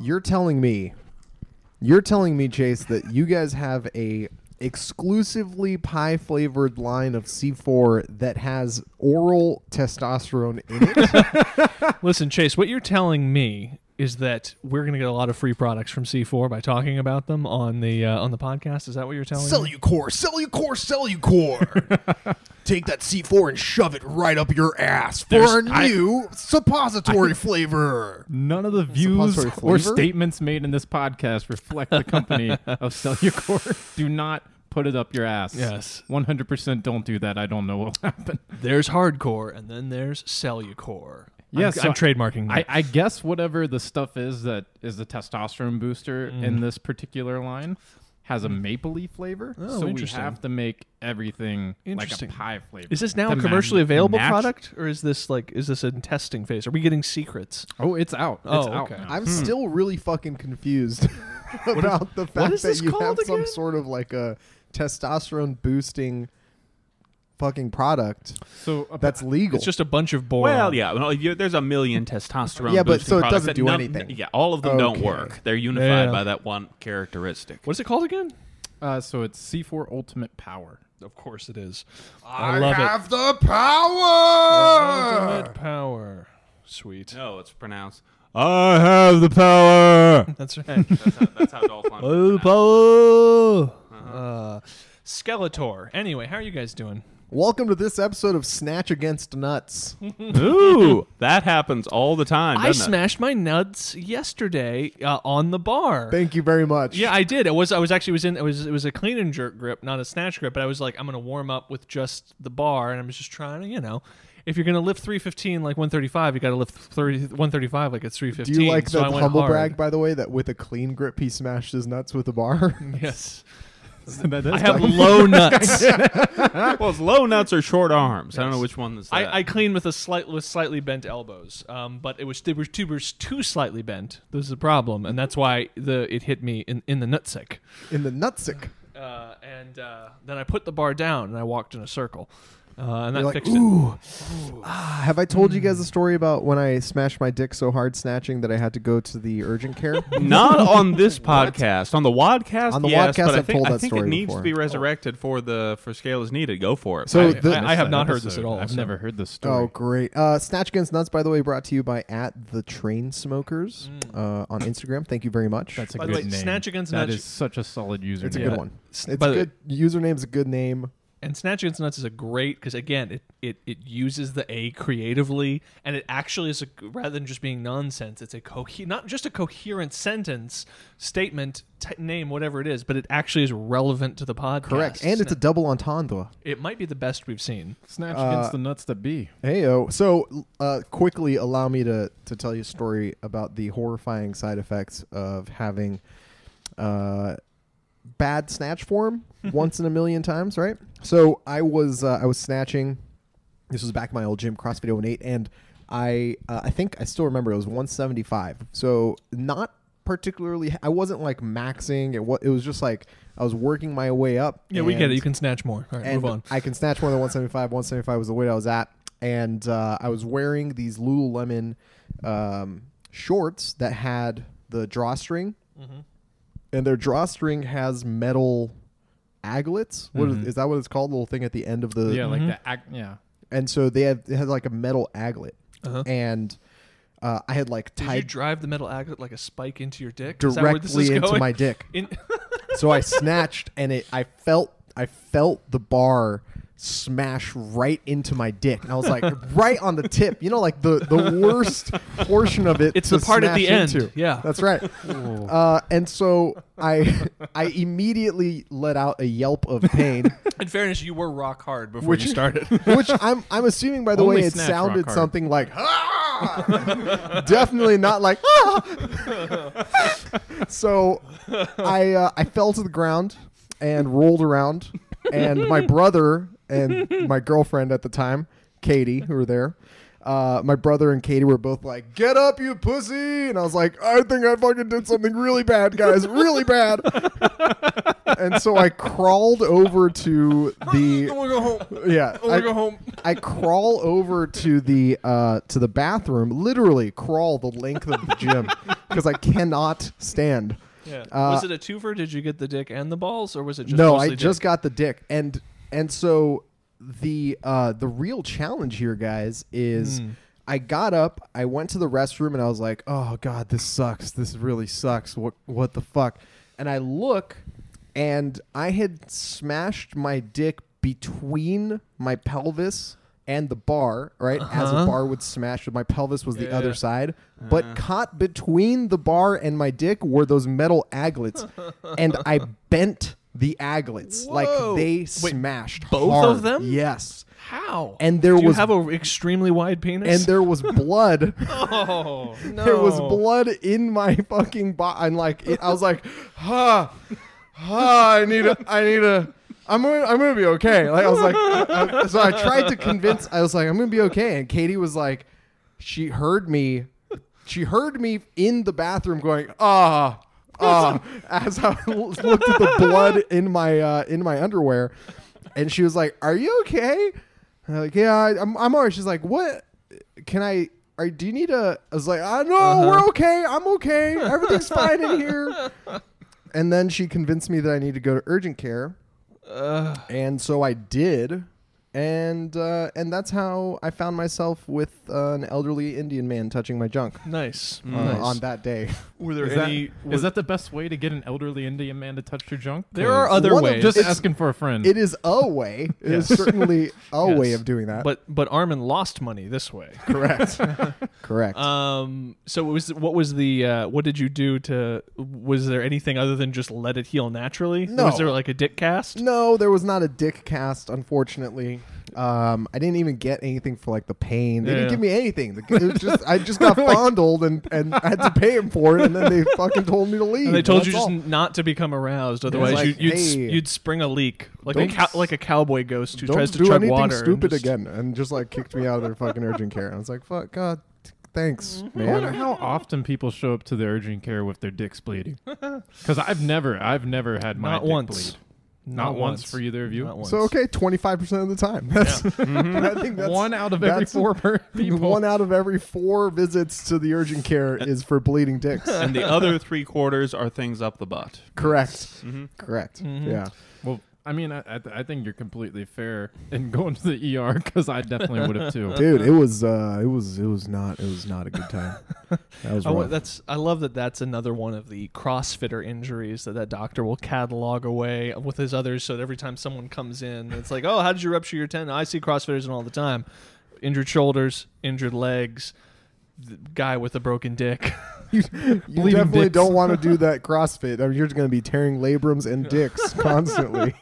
You're telling me, you're telling me, Chase, that you guys have a exclusively pie flavored line of C4 that has oral testosterone in it. Listen, Chase, what you're telling me is that we're going to get a lot of free products from C4 by talking about them on the uh, on the podcast. Is that what you're telling me? Cellucor, Cellucor, Cellucor. Take that C4 and shove it right up your ass for There's- a I- new suppository flavor. None of the views Suppository or flavor? statements made in this podcast reflect the company of Cellucor. Do not put it up your ass. Yes. 100% don't do that. I don't know what will happen. There's hardcore, and then there's Cellucor. Yeah, I'm, so I'm trademarking. I, I guess whatever the stuff is that is the testosterone booster Mm. in this particular line has a maple leaf flavor. Oh, so we interesting. have to make everything like a pie flavor. is this now to a commercially match- available match- product, or is this like is this in testing phase? Are we getting secrets? Oh, it's out. It's Oh, okay. now. I'm still really fucking confused about the fact that you called have some sort of like a testosterone boosting fucking product so uh, that's legal. It's just a bunch of boron. Well, yeah, well, you, there's a million testosterone. Yeah, but so it doesn't do none- anything. Yeah, all of them don't work. They're unified Yeah. by that one characteristic. What is it called again? uh, so it's C4 Ultimate Power. Of course it is. I, love it. the power. Ultimate power. Sweet. No, it's pronounced. I have the power. That's right. That's how, that's how Dolph Lundgren Oh, pronounced it. power. Uh, Skeletor. Anyway, how are you guys doing? Welcome to this episode of Snatch Against Nuts. Ooh, that happens all the time. I doesn't it? smashed my nuts yesterday uh, on the bar. Thank you very much. Yeah, I did. It was I was actually was in it was it was a clean and jerk grip, not a snatch grip, but I was like I'm going to warm up with just the bar and I'm just trying to, you know, if you're going to lift 315 like 135, you got to lift 30, 135 like it's 315. Do you like so the I went humble hard. brag, by the way, that with a clean grip he smashed his nuts with a bar? Yes. That is I have low nuts. well, it's low nuts or short arms. I don't know which one is that. I, I clean with a slight with slightly bent elbows, um, but it was they were too, were too slightly bent. This is a problem, and that's why the it hit me in, in the nutsack. In the nutsick. Uh, and uh, then I put the bar down and I walked in a circle, uh, and that You're like, fixed it. ooh. Ah, have I told you guys a story about when I smashed my dick so hard snatching that I had to go to the urgent care? Not on this podcast. On the Wadcast, On the yes, Wadcast, but I I've think, told I that think story it needs before. to be resurrected for the for scale is needed. Go for it. So I, the- I, I have not that heard this at all. I've so- never heard this story. Oh, great. Uh, Snatch Against Nuts, by the way, brought to you by at the Train Smokers uh, on Instagram. Thank you very much. That's a By the good way, name. Snatch Against That Nuts- is such a solid username. it's a Yeah. good one. S- It's by a the- good username's a good name. And Snatch Against Nuts is a great because again, it, it it uses the A creatively, and it actually is a rather than just being nonsense. It's a co- not just a coherent sentence, statement, t- name, whatever it is, but it actually is relevant to the podcast. Correct. And it's a double entendre. it might be the best we've seen. Snatch Uh, against the nuts that be. Heyo. So, uh, quickly allow me to, to tell you a story about the horrifying side effects of having uh, bad snatch form once in a million times. Right. So I was uh, I was snatching. This was back in my old gym, CrossFit 08, and I uh, I think I still remember it was 175. So not particularly. I wasn't like maxing. It was it was just like I was working my way up. Yeah, we get it. You can snatch more. All right, and move on. I can snatch more than 175. 175 was the weight I was at, and uh, I was wearing these Lululemon um, shorts that had the drawstring, Mm-hmm. And their drawstring has metal aglets. What is Mhm. is that? What it's called? The little thing at the end of the yeah, like Mhm. the act. Yeah. And so they had it had like a metal aglet, Uh-huh. and uh, I had like Did you tied drive the metal aglet like a spike into your dick? Is that where this directly is into going? my dick. In- so I snatched and it I felt I felt the bar smash right into my dick. And I was like right on the tip. You know like the the worst portion of it It's to the part at the end. into. Yeah. That's right. Uh, and so I I immediately let out a yelp of pain, In fairness, you were rock hard before Which- you started. which I'm I'm assuming by the Only way it sounded something like ah! definitely not like ah! so I uh, I fell to the ground and rolled around and my brother and my girlfriend at the time Katie who were there uh, my brother and Katie were both like, "Get up, you pussy!" And I was like, "I think I fucking did something really bad, guys, really bad." and so I crawled over to the wanna go home. yeah. I wanna I- go home. I crawl over to the uh, to the bathroom, literally crawl the length of the gym because I cannot stand. Yeah. Uh, was it a twofer? Did you get the dick and the balls, or was it just no, mostly I dick? just got the dick, and and so the uh, the real challenge here, guys, is Hmm. I got up, I went to the restroom, and I was like, oh god, this sucks. This really sucks. What what the fuck? And I look, and I had smashed my dick between my pelvis and the bar, right? As a Uh-huh. bar would smash, my pelvis was the Yeah. other side. But caught between the bar and my dick were those metal aglets, and I bent the aglets like they smashed both hard. of them? Yes, How? and there Do you was have an extremely wide penis? and there was blood. oh no! There was blood in my fucking body. And like, it, I was like, huh, huh. I need a, I need a, I'm gonna, I'm gonna be okay. Like, I was like, I- I- so I tried to convince, I was like, I'm gonna be okay. And Katie was like, she heard me, she heard me in the bathroom going, ah, ah, as I looked at the blood in my, uh, in my underwear. And she was like, are you okay? And I'm like, yeah, I, I'm, I'm alright. She's like, what? Can I? Are, do you need a? I was like, I know Uh-huh. we're okay. I'm okay. Everything's fine in here. And then she convinced me that I need to go to urgent care, Ugh. and so I did. And uh, and that's how I found myself with uh, an elderly Indian man touching my junk nice. uh, nice. on that day. Were there Is that, any? is that the best way to get an elderly Indian man to touch your junk? There are other one of- ways. Just It's- asking for a friend. It is a way. It is Yes. certainly a way Yes. of doing that. but but Armin lost money this way. correct. correct. Um. So it was what was the uh, what did you do to? Was there anything other than just let it heal naturally? No. Was there like a dick cast? No, there was not a dick cast, unfortunately. Um, I didn't even get anything for like the pain. They Yeah. didn't give me anything. It was just I just got fondled and, and I had to pay him for it, and then they fucking told me to leave. And they told That's you just all. not to become aroused, otherwise like, you'd you'd, s- hey, you'd spring a leak like a don't cow, like a cowboy ghost who don't tries to do chug anything water. and stupid just- again, and just like kicked me out of their fucking urgent care. And I was like, fuck, God, t- thanks, Mm-hmm. I wonder man. how often people show up to the urgent care with their dicks bleeding. Because I've never, I've never had my Not dick once. bleed. Not, once for either of you. Not once. So okay, twenty five percent of the time. That's, I think that's one out of every that's- four per people. One out of every four visits to the urgent care is for bleeding dicks. and the other three quarters are things up the butt. Correct. hmm Correct. Mhm. Yeah. Well, I mean, I, I, I think you're completely fair in going to the ER because I definitely would have too. dude it was uh it was it was not it was not a good time that was I, rough. that's I love that that's another one of the CrossFitter injuries that that doctor will catalog away with his others. So that every time someone comes in, it's like, oh, how did you rupture your tendon? I see CrossFitters in all the time. Injured shoulders, injured legs, the guy with a broken dick. you bleeding definitely dicks. don't want to do that crossfit I mean, you're just going to be tearing labrums and dicks constantly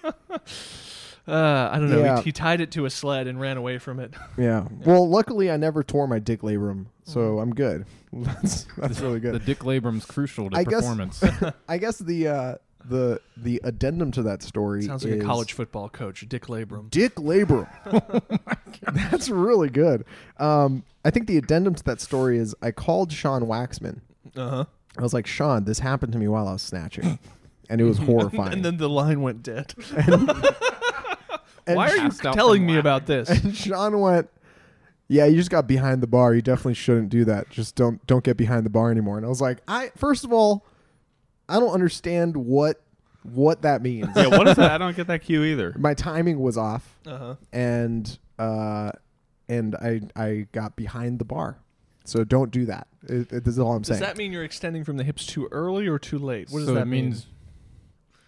Uh, I don't know. Yeah. He, he tied it to a sled and ran away from it. yeah well luckily i never tore my dick labrum so i'm good that's that's really good. The dick labrum's crucial to I guess- performance. i guess the uh the the addendum to that story Sounds like is a college football coach, Dick Labrum. dick labrum that's really good um i think the addendum to that story is i called sean waxman Uh huh. I was like, Sean, this happened to me while I was snatching. And it was horrifying. And then the line went dead. And Why are you passed out telling from me about this? And Sean went, "Yeah, you just got behind the bar. You definitely shouldn't do that. Just don't don't get behind the bar anymore." And I was like, "I first of all, I don't understand what what that means. Yeah, what is that? I don't get that cue either. My timing was off, Uh huh. and uh, and I I got behind the bar. So don't do that. It, it, this is all I'm Does saying. that mean you're extending from the hips too early or too late? What does so that it mean? means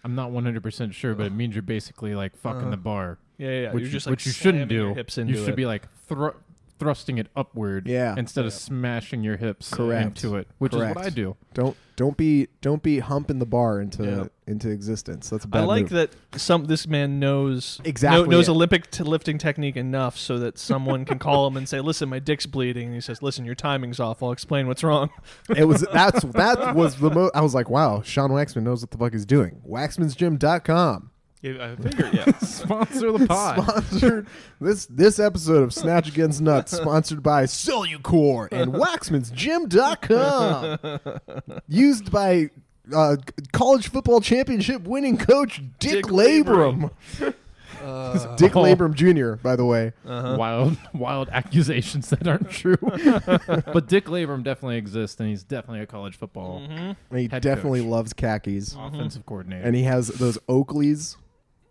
I'm not 100% sure, but it means you're basically like fucking Uh-huh. the bar, Yeah, yeah. yeah. which, you're you- just like which you shouldn't slamming your do. Hips You should it. be like thr- thrusting it upward Yeah. instead of smashing your hips Correct. into it, which is Correct. what I do. don't don't be don't be humping the bar into Yeah. into existence. That's a bad I like move. that some this man knows Exactly kno- knows it. Olympic t- lifting technique enough so that someone can call him and say, "Listen, my dick's bleeding." And he says, "Listen, your timing's off. I'll explain what's wrong." it was that's that was the most I was like, wow, Sean Waxman knows what the fuck he's doing. Waxmansgym.com. Yeah, I figured. Yeah. Sponsor the pod. Sponsored this this episode of Snatch Against Nuts sponsored by Cellucor and Waxman'sGym.com. Used by uh, college football championship winning coach Dick, Dick Labrum. It's Dick Oh. Labrum Jr. By the way, Wild, wild accusations that aren't true. but Dick Labrum definitely exists, and he's definitely a college football And he Head definitely coach. loves khakis, offensive coordinator. and he has those Oakleys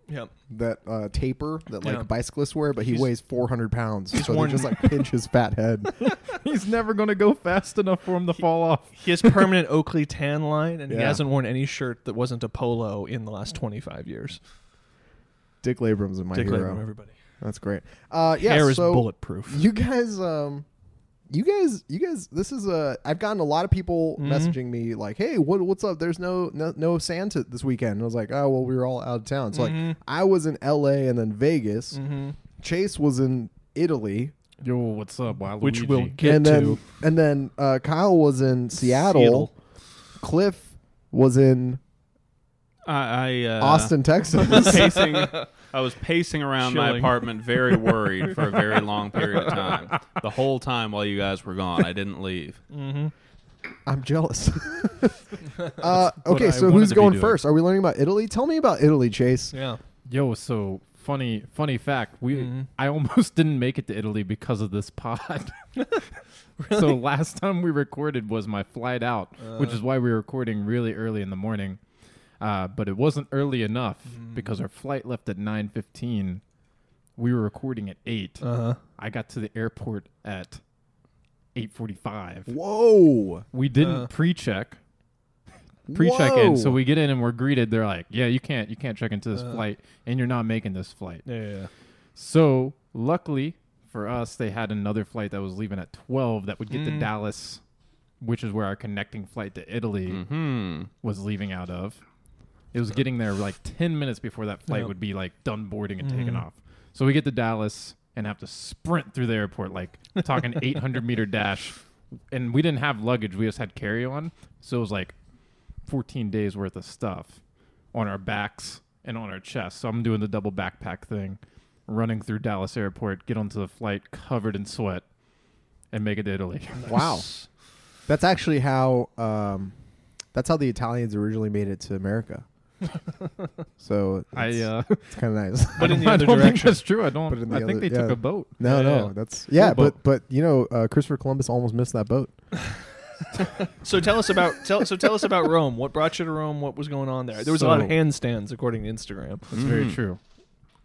Yep. that uh, taper that like Yeah. bicyclists wear, but he He's- weighs 400 pounds, so they just like pinch his fat head. he's never going to go fast enough for him to fall off. He has permanent Oakley tan line, and he Yeah. hasn't worn any shirt that wasn't a polo in the last 25 years. Dick Labrum's my Dick hero. Labrum, everybody. That's great. Uh, yeah, Hair is so bulletproof. you guys, um, you guys, you guys. This is a. I've gotten a lot of people Mhm. messaging me like, "Hey, what, what's up? There's no, no no Santa this weekend." And I was like, "Oh, well, we were all out of town." So Mhm. like, I was in L.A. and then Vegas. hmm Chase was in Italy, Yo, what's up, Wild Which we'll get and to. then and then uh, Kyle was in Seattle. Cliff was in I, I uh, Austin, Texas. pacing. I was pacing around my apartment, very worried for a very long period of time. The whole time while you guys were gone, I didn't leave. hmm I'm jealous. uh, okay, so who's going first? Are we learning about Italy? Tell me about Italy, Chase. Yeah. Yo, so funny, funny fact. We Mhm. I almost didn't make it to Italy because of this pod. So last time we recorded was my flight out, which is why we were recording really early in the morning. Uh, but it wasn't early enough because our flight left at nine fifteen. We were recording at eight. Uh huh. I got to the airport at eight forty five. Whoa. We didn't Uh. pre-check. Pre-check in, so we get in and we're greeted. They're like, "Yeah, you can't, you can't check into this Uh. flight, and you're not making this flight." Yeah, yeah, yeah. So luckily for us, they had another flight that was leaving at twelve that would get to Mm. Dallas, which is where our connecting flight to Italy Hmm. was leaving out of. It was getting there like ten minutes before that flight Yep. would be like done boarding and taking Mhm. off. So we get to Dallas and have to sprint through the airport, like talking eight hundred meter dash. And we didn't have luggage; we just had carry on. So it was like fourteen days worth of stuff on our backs and on our chests. So I'm doing the double backpack thing, running through Dallas airport, get onto the flight covered in sweat, and make it to Italy. Wow. That's actually how um, that's how the Italians originally made it to America. so I it's, uh, it's kind of nice. But in the I other don't think that's true. I don't. But in the I think other- they took a boat. no, Yeah, no, yeah. that's yeah, Cool but but you know, uh, Christopher Columbus almost missed that boat. So tell us about tell so tell us about Rome. What brought you to Rome? What was going on there? There was a lot of handstands according to Instagram. That's very Mhm. true.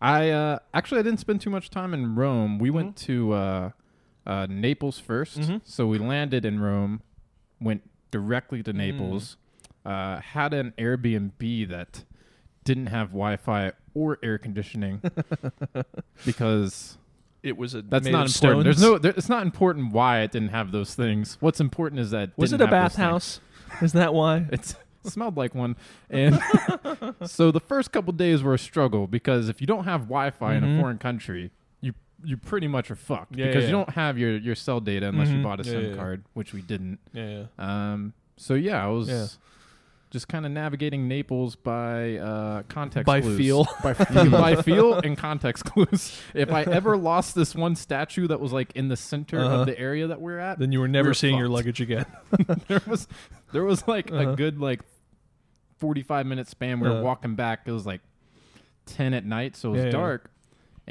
I uh, actually I didn't spend too much time in Rome. We went to uh, uh, Naples 1st Mhm. so we landed in Rome, went directly to Naples, uh, had an Airbnb that didn't have Wi-Fi or air conditioning because It was a that's made not of important. There's no, there, it's not important why it didn't have those things. What's important is that Was it didn't a have those things. bathhouse? Is that why? It's smelled like one. And so the first couple days were a struggle because if you don't have Wi-Fi in Mhm. a foreign country, you you pretty much are fucked Yeah, because yeah, you don't have your your cell data unless Mhm. you bought a Yeah, SIM yeah, yeah. card, which we didn't. Yeah, yeah. Um, so yeah, I was Yeah. Just kind of navigating Naples by uh, context By clues. feel. By feel by feel and context clues. If I ever lost this one statue that was like in the center Uh-huh. of the area that we're at, Then you were never We're seeing your luggage again. there was there was like Uh-huh. a good like 45 minute span we were Uh. walking back it was like 10 at night so it was Yeah, yeah.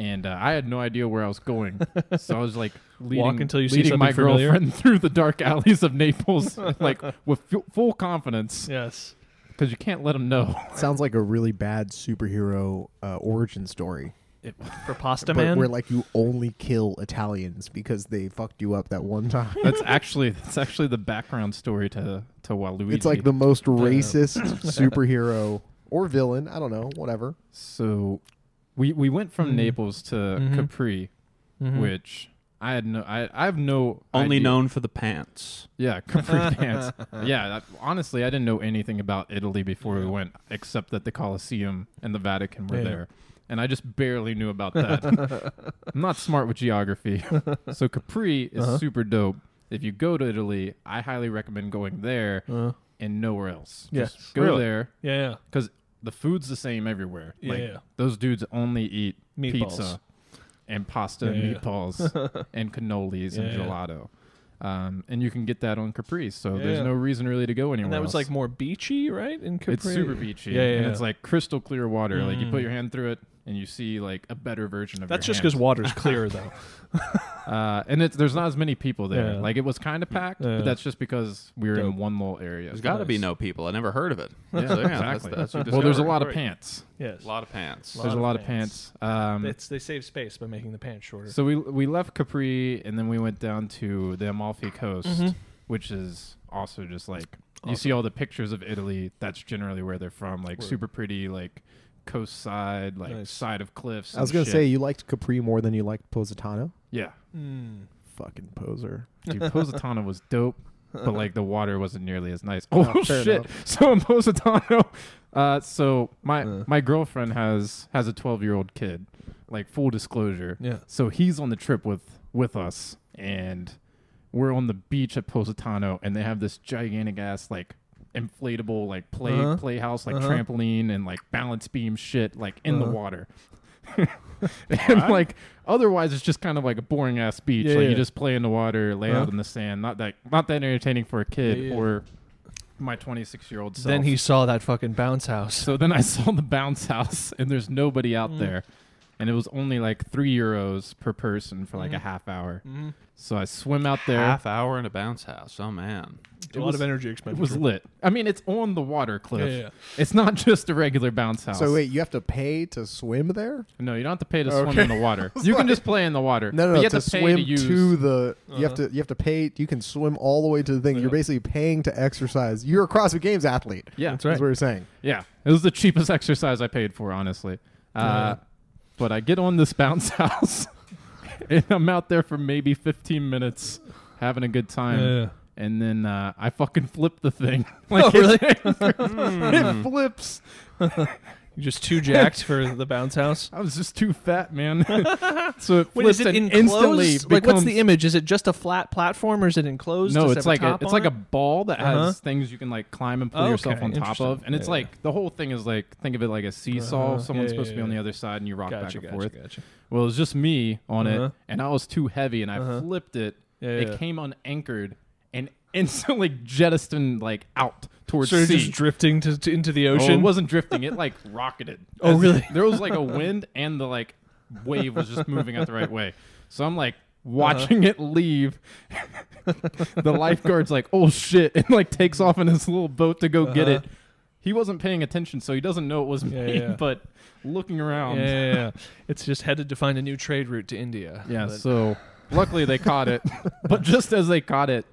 Dark and uh, i had no idea where i was going so i was like leading, Walk until you see my something familiar. girlfriend through the dark alleys of naples like with fu- full confidence yes. because you can't let them know sounds like a really bad superhero uh, origin story. For Pasta Man. where like you only kill Italians because they fucked you up that one time. that's actually that's actually the background story to to Waluigi. it's like the most racist superhero or villain. I don't know, whatever. so we we went from Mhm. naples to Mhm. capri Mhm. which I had no, I, I have no Only idea. known for the pants. Yeah, Capri pants. Yeah, that, honestly, I didn't know anything about Italy before we went, except that the Colosseum and the Vatican were Yeah. there, and I just barely knew about that. I'm not smart with geography, so Capri is Uh-huh. super dope. If you go to Italy, I highly recommend going there Uh, and nowhere else. Yes. Just go Really? there yeah, yeah. because the food's the same everywhere. Like Yeah. those dudes only eat Meatballs. pizza and pasta and Yeah, yeah. meatballs and cannolis and Yeah, yeah. gelato. Um, and you can get that on Caprice, so there's no reason really to go anywhere. And that was else. like more beachy, right? In Capri. It's super beachy. Yeah, yeah, And it's like crystal clear water. Like you Mm. put your hand through it and you see like a better version of That's your just because water's clear, though. Uh, and it's there's not as many people there. Yeah. Like it was kind of packed, Yeah. but that's just because we were Dope. in one little area. There's got to be no people. I never heard of it. Yeah, So, yeah, that's- exactly. that's your well, there's a discovery. lot of Great. pants. yes. A lot of pants. Lot There's a of lot of pants. pants. Um, It's, they save space by making the pants shorter. so we we left Capri and then we went down to the Amalfi Coast, Mhm. which is also just like you see all the pictures of Italy. That's generally where they're from. Like Word. super pretty, like coast side, like Nice. side of cliffs. I was and gonna shit. say you liked Capri more than you liked Positano. yeah, Mm. Fucking poser. dude, Positano was dope. But like the water wasn't nearly as nice. Oh, Oh, fair shit! enough. So in Positano, uh, so my Uh. my girlfriend has has a 12 year old kid. Like full disclosure, Yeah. So he's on the trip with with us, and we're on the beach at Positano, and they have this gigantic ass like inflatable like play Uh-huh. playhouse like Uh-huh. trampoline and like balance beam shit like in the Uh-huh. water. and like otherwise it's just kind of like a boring ass beach. Yeah, like yeah. you just play in the water, lay Uh-huh. out in the sand. Not that not that entertaining for a kid yeah. or my 26 year old self. Then he saw that fucking bounce house. So then I saw the bounce house, and there's nobody out Mm. there, and it was only like three euros per person for like a Mhm. half hour. Mhm. So I swim out there. Half hour in a bounce house. Oh man. A It lot was- of energy It was lit. I mean, it's on the water cliff. Yeah, yeah. It's not just a regular bounce house. So wait, you have to pay to swim there? no, you don't have to pay to swim in the water. was You can just play in the water. No, no, no you have to, pay swim to use. the. You have Uh-huh. to. You have to pay. You can swim all the way to the thing. Yeah. You're basically paying to exercise. You're a CrossFit Games athlete. yeah, That's That's right. what you're saying. yeah. It was the cheapest exercise I paid for, honestly. Uh, Yeah. But I get on this bounce house, and I'm out there for maybe 15 minutes, having a good time. Yeah. and then uh, I fucking flip the thing. like Oh, really? it flips. You're just too jacked for the bounce house. I was just too fat, man. so it Wait, flips is it and enclosed? instantly like, what's the image? Is it just a flat platform, or is it enclosed? No, Does it's have like a, it's like a ball that has Uh-huh. things you can like climb and pull Okay, yourself on top of, and it's Yeah, like the whole thing is like think of it like a seesaw. Uh-huh. Someone's Yeah, supposed yeah, to be on the other side, and you rock Gotcha, back and gotcha, forth. gotcha. Well, it was just me on Uh-huh. it, and I was too heavy, and I Uh-huh. flipped it. Yeah, it yeah. came unanchored and instantly jettisoned like out towards Sort of sea. just drifting to, to- into the Oh, ocean. it wasn't drifting. It like rocketed. Oh, As- really? There was like a wind and the like wave was just moving out the right way. So I'm like watching it leave. the lifeguard's like, "Oh shit!" and like takes off in his little boat to go get Uh-huh. it. He wasn't paying attention, so he doesn't know it was Yeah, me. yeah. But looking around, yeah, yeah, yeah. It's just headed to find a new trade route to India. Yeah, But- so luckily they caught it. but just as they caught it,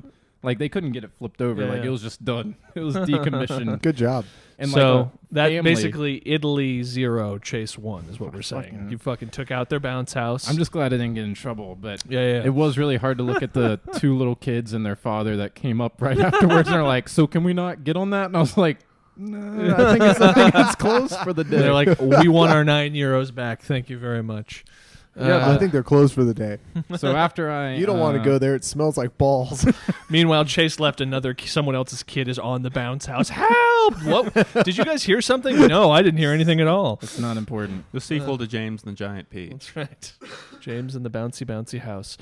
like they couldn't get it flipped over. Yeah, like yeah. it was just done. It was decommissioned. Good job. and so like that family- basically Italy zero, Chase one is what we're saying. Fucking- You fucking took out their bounce house. I'm just glad I didn't get in trouble, but yeah, yeah. it was really hard to look at the two little kids and their father that came up right afterwards and are like, "So can we not get on that?" And I was like, "No, I think it's, I think it's closed for the day." They're like, we want our nine euros back. Thank you very much. Yeah, Uh, I think they're closed for the day. so after I, You don't want to uh, go there. It smells like balls. Meanwhile, Chase left another someone else's kid is on the bounce house. Help! What? Did you guys hear something? No, I didn't hear anything at all. It's not important. The sequel to James and the Giant Peach. That's right. James in the bouncy bouncy house.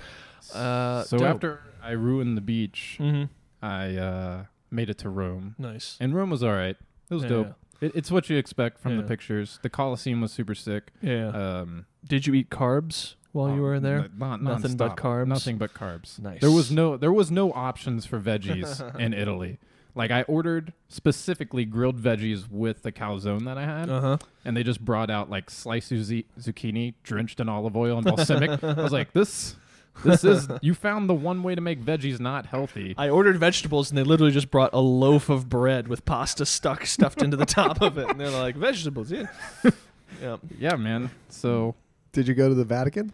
Uh, so dope. after I ruined the beach, Mhm. I uh, made it to Rome, nice. and Rome was all right. It was Yeah, dope. It, it's what you expect from the pictures. The Colosseum was super sick. Yeah. Um, Did you eat carbs while you were there? Not, Nothing but carbs? Nothing but carbs. Nice. There was no there was no options for veggies in Italy. Like I ordered specifically grilled veggies with the calzone that I had, Uh huh. and they just brought out like sliced zucchini drenched in olive oil and balsamic. I was like, this this is you found the one way to make veggies not healthy. I ordered vegetables and they literally just brought a loaf of bread with pasta stuck stuffed into the top of it, and they're like vegetables. Yeah. yeah. yeah, man. So Did you go to the Vatican?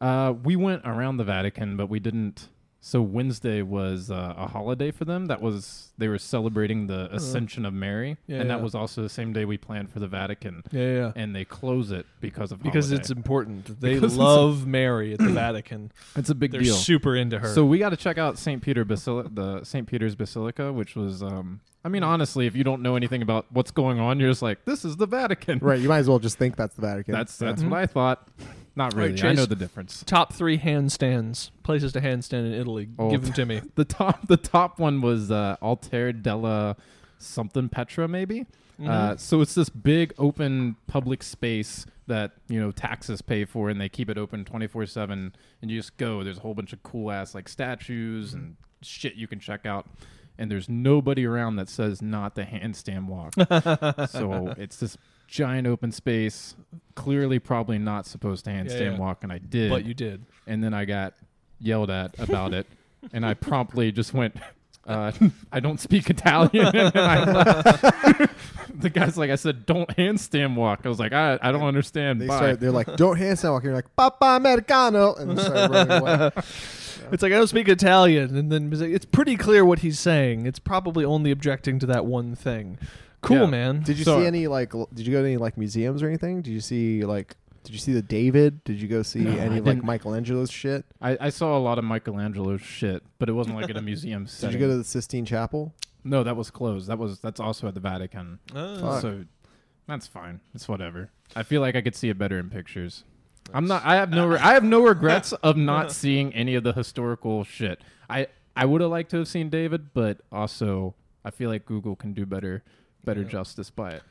Uh, we went around the Vatican, but we didn't. So Wednesday was uh, a holiday for them. That was they were celebrating the Ascension of Mary, Yeah, and that was also the same day we planned for the Vatican. Yeah. Yeah. And they close it because of Because holiday. it's important. They Because it's a- love Mary at the Vatican. it's a big They're deal. super into her. So we got to check out St. Peter Basili- the St. Peter's Basilica, which was um, I mean, honestly, if you don't know anything about what's going on, you're just like, this is the Vatican. Right. You might as well just think that's the Vatican. That's Yeah. that's what I thought. Not All right, really. I know the difference. Top three handstands, places to handstand in Italy. Oh. Give them to me. The top the top one was uh, Alter della something Petra maybe. Mm-hmm. Uh, so it's this big open public space that you know taxes pay for, and they keep it open twenty four seven. And you just go. There's a whole bunch of cool ass like statues and shit you can check out. And there's nobody around that says not the handstand walk. so it's this giant open space. Clearly, probably not supposed to handstand yeah. walk, and I did But you did. and then I got yelled at about it, and I promptly just went, uh, "I don't speak Italian." I the guy's like, "I said, don't handstand walk." I was like, "I, I don't understand." They Bye." start, they're like, don't handstand walk. You're like, Papa Americano. And they start running away. It's like I don't speak Italian, and then it's pretty clear what he's saying. It's probably only objecting to that one thing. Cool, Yeah. man. Did you So- see any like? l- Did you go to any like museums or anything? Did you see like? Did you see the David? Did you go see No, any like didn't. Michelangelo's shit? I, I saw a lot of Michelangelo's shit, but it wasn't like at a museum Did you go to the Sistine Chapel? no, that was closed. That was that's also at the Vatican. Oh. Fuck. So that's fine. It's whatever. I feel like I could see it better in pictures. I'm not. I have no. Re- I have no regrets of not seeing any of the historical shit. I I would have liked to have seen David, but also I feel like Google can do better better Yeah. justice by it.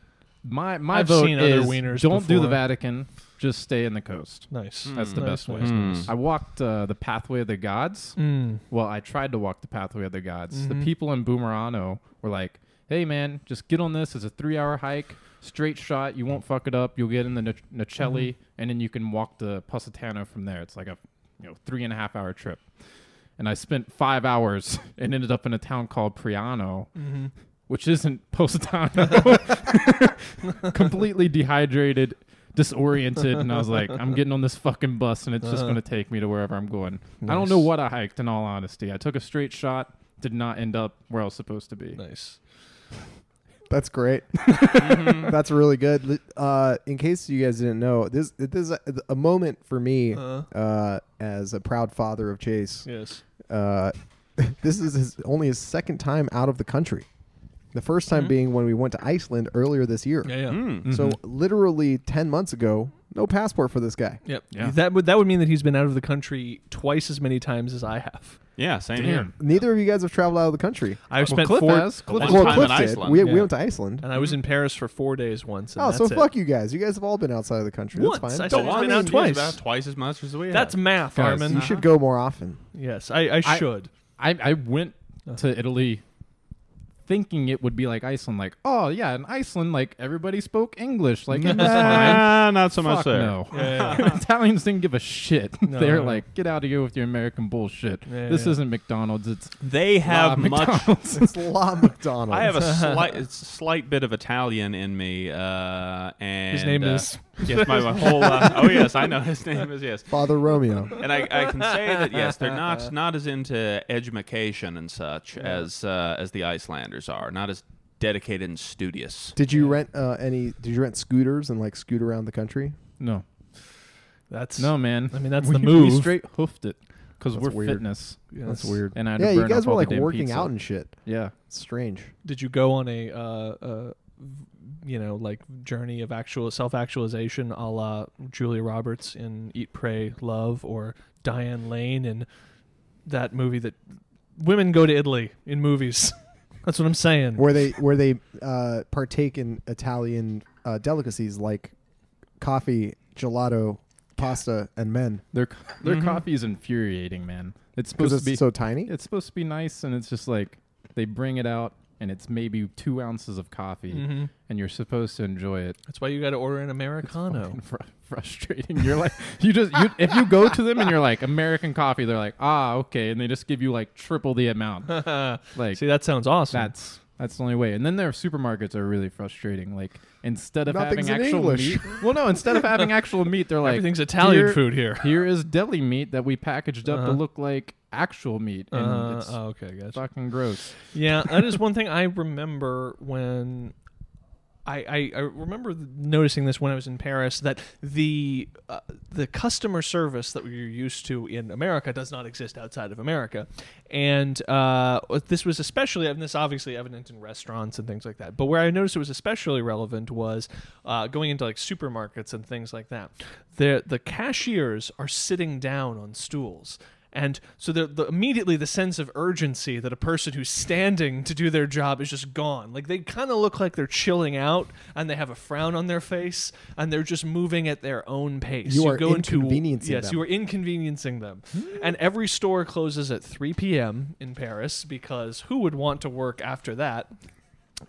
My my I've vote seen other is wieners don't do the. Vatican. Just stay in the coast. Nice. That's the Nice, best way. nice, Mm. nice. I walked uh, the pathway of the gods. Mm. Well, I tried to walk the pathway of the gods. The Mhm. people in Bomerano were like, "Hey, man, just get on this. It's a three-hour hike, straight shot. You won't fuck it up. You'll get in the Nach- Nacelli, and then you can walk to Positano from there. It's like a you know three and a half hour trip." And I spent five hours and ended up in a town called Praiano, hmm which isn't Positano. Completely dehydrated, disoriented, and I was like, "I'm getting on this fucking bus, and it's just Uh-huh. going to take me to wherever I'm going." I don't Nice. know what I hiked. In all honesty, I took a straight shot, did not end up where I was supposed to be. Nice. That's great. Mm-hmm. That's really good. Li- Uh, in case you guys didn't know, this this is a, a moment for me Uh, uh, as a proud father of Chase. yes. Uh, this is his, only his second time out of the country. The first time Mhm. being when we went to Iceland earlier this year. Yeah, yeah. Mm. So Mhm. literally ten months ago, no passport for this guy. Yep. Yeah. That would that would mean that he's been out of the country twice as many times as I have. Yeah, same Damn. here. Neither of you guys have traveled out of the country. I've Well, spent Cliff four, has. Cliff has. well, time Cliff in. Iceland. We, Yeah. we went to Iceland. and I was in Paris for four days once. And Oh, so that's it. fuck you guys. You guys have all been outside of the country. Once. That's I fine. said Don't- he's I been mean, out twice. About twice as much as we have. That's math, Guys, Armin. You Uh-huh. should go more often. Yes, I, I I- should. I, I went to Italy thinking it would be like Iceland, like, oh yeah, in Iceland, like everybody spoke English, like it was fine. Nah, not so much Fuck there. no. Yeah, yeah, Italians didn't give a shit. No, They're no. like, get out of here with your American bullshit. Yeah, this yeah. isn't McDonald's. It's They have La much. McDonald's. It's La McDonald's. I have a slight, it's a slight bit of Italian in me, uh, and His name uh, is. Yes, my, my whole. Uh, oh yes, I know his name is yes, Father Romeo. and I, I can say that yes, they're not not as into education and such as uh, as the Icelanders are, not as dedicated and studious. Did you rent uh, any? Did you rent scooters and like scoot around the country? no, That's no, man. I mean, that's we, the move. We straight hoofed it because That's we're weird. fitness, Yes. That's weird. and I had Yeah, you guys were like working pizza. out and shit. yeah. It's strange. Did you go on a, uh, uh, you know, like journey of actual self-actualization, a la Julia Roberts in Eat, Pray, Love, or Diane Lane in that movie that women go to Italy in movies? That's what I'm saying. Where they where they uh, partake in Italian uh, delicacies like coffee, gelato, pasta, and men Their their Mhm. coffee is infuriating, man. It's supposed it's to be so tiny. it's supposed to be nice, and it's just like they bring it out, and it's maybe two ounces of coffee, hmm and you're supposed to enjoy it. That's why you got to order an Americano. fucking fr- frustrating. You're like, you just you, if you go to them and you're like American coffee, they're like, ah, okay, and they just give you like triple the amount. Like See, that sounds awesome. that's that's the only way. And then their supermarkets are really frustrating. Like instead of Nothing's having actual English. meat, well, no, instead of having actual meat, they're like, Everything's Italian food here. here is deli meat that we packaged up Uh-huh. to look like actual meat, and Uh, it's oh, okay, gotcha. fucking gross. Yeah, that is one thing I remember when I, I, I remember noticing this when I was in Paris that the uh, the customer service that we're used to in America does not exist outside of America, and uh, this was especially and this obviously evident in restaurants and things like that. But where I noticed it was especially relevant was uh, going into like supermarkets and things like that. The the cashiers are sitting down on stools. And so the, the immediately the sense of urgency that a person who's standing to do their job is just gone. Like they kind of look like they're chilling out, and they have a frown on their face, and they're just moving at their own pace. You are go into inconveniencing yes, them. Yes, you are inconveniencing them. and every store closes at 3 p.m. in Paris because who would want to work after that?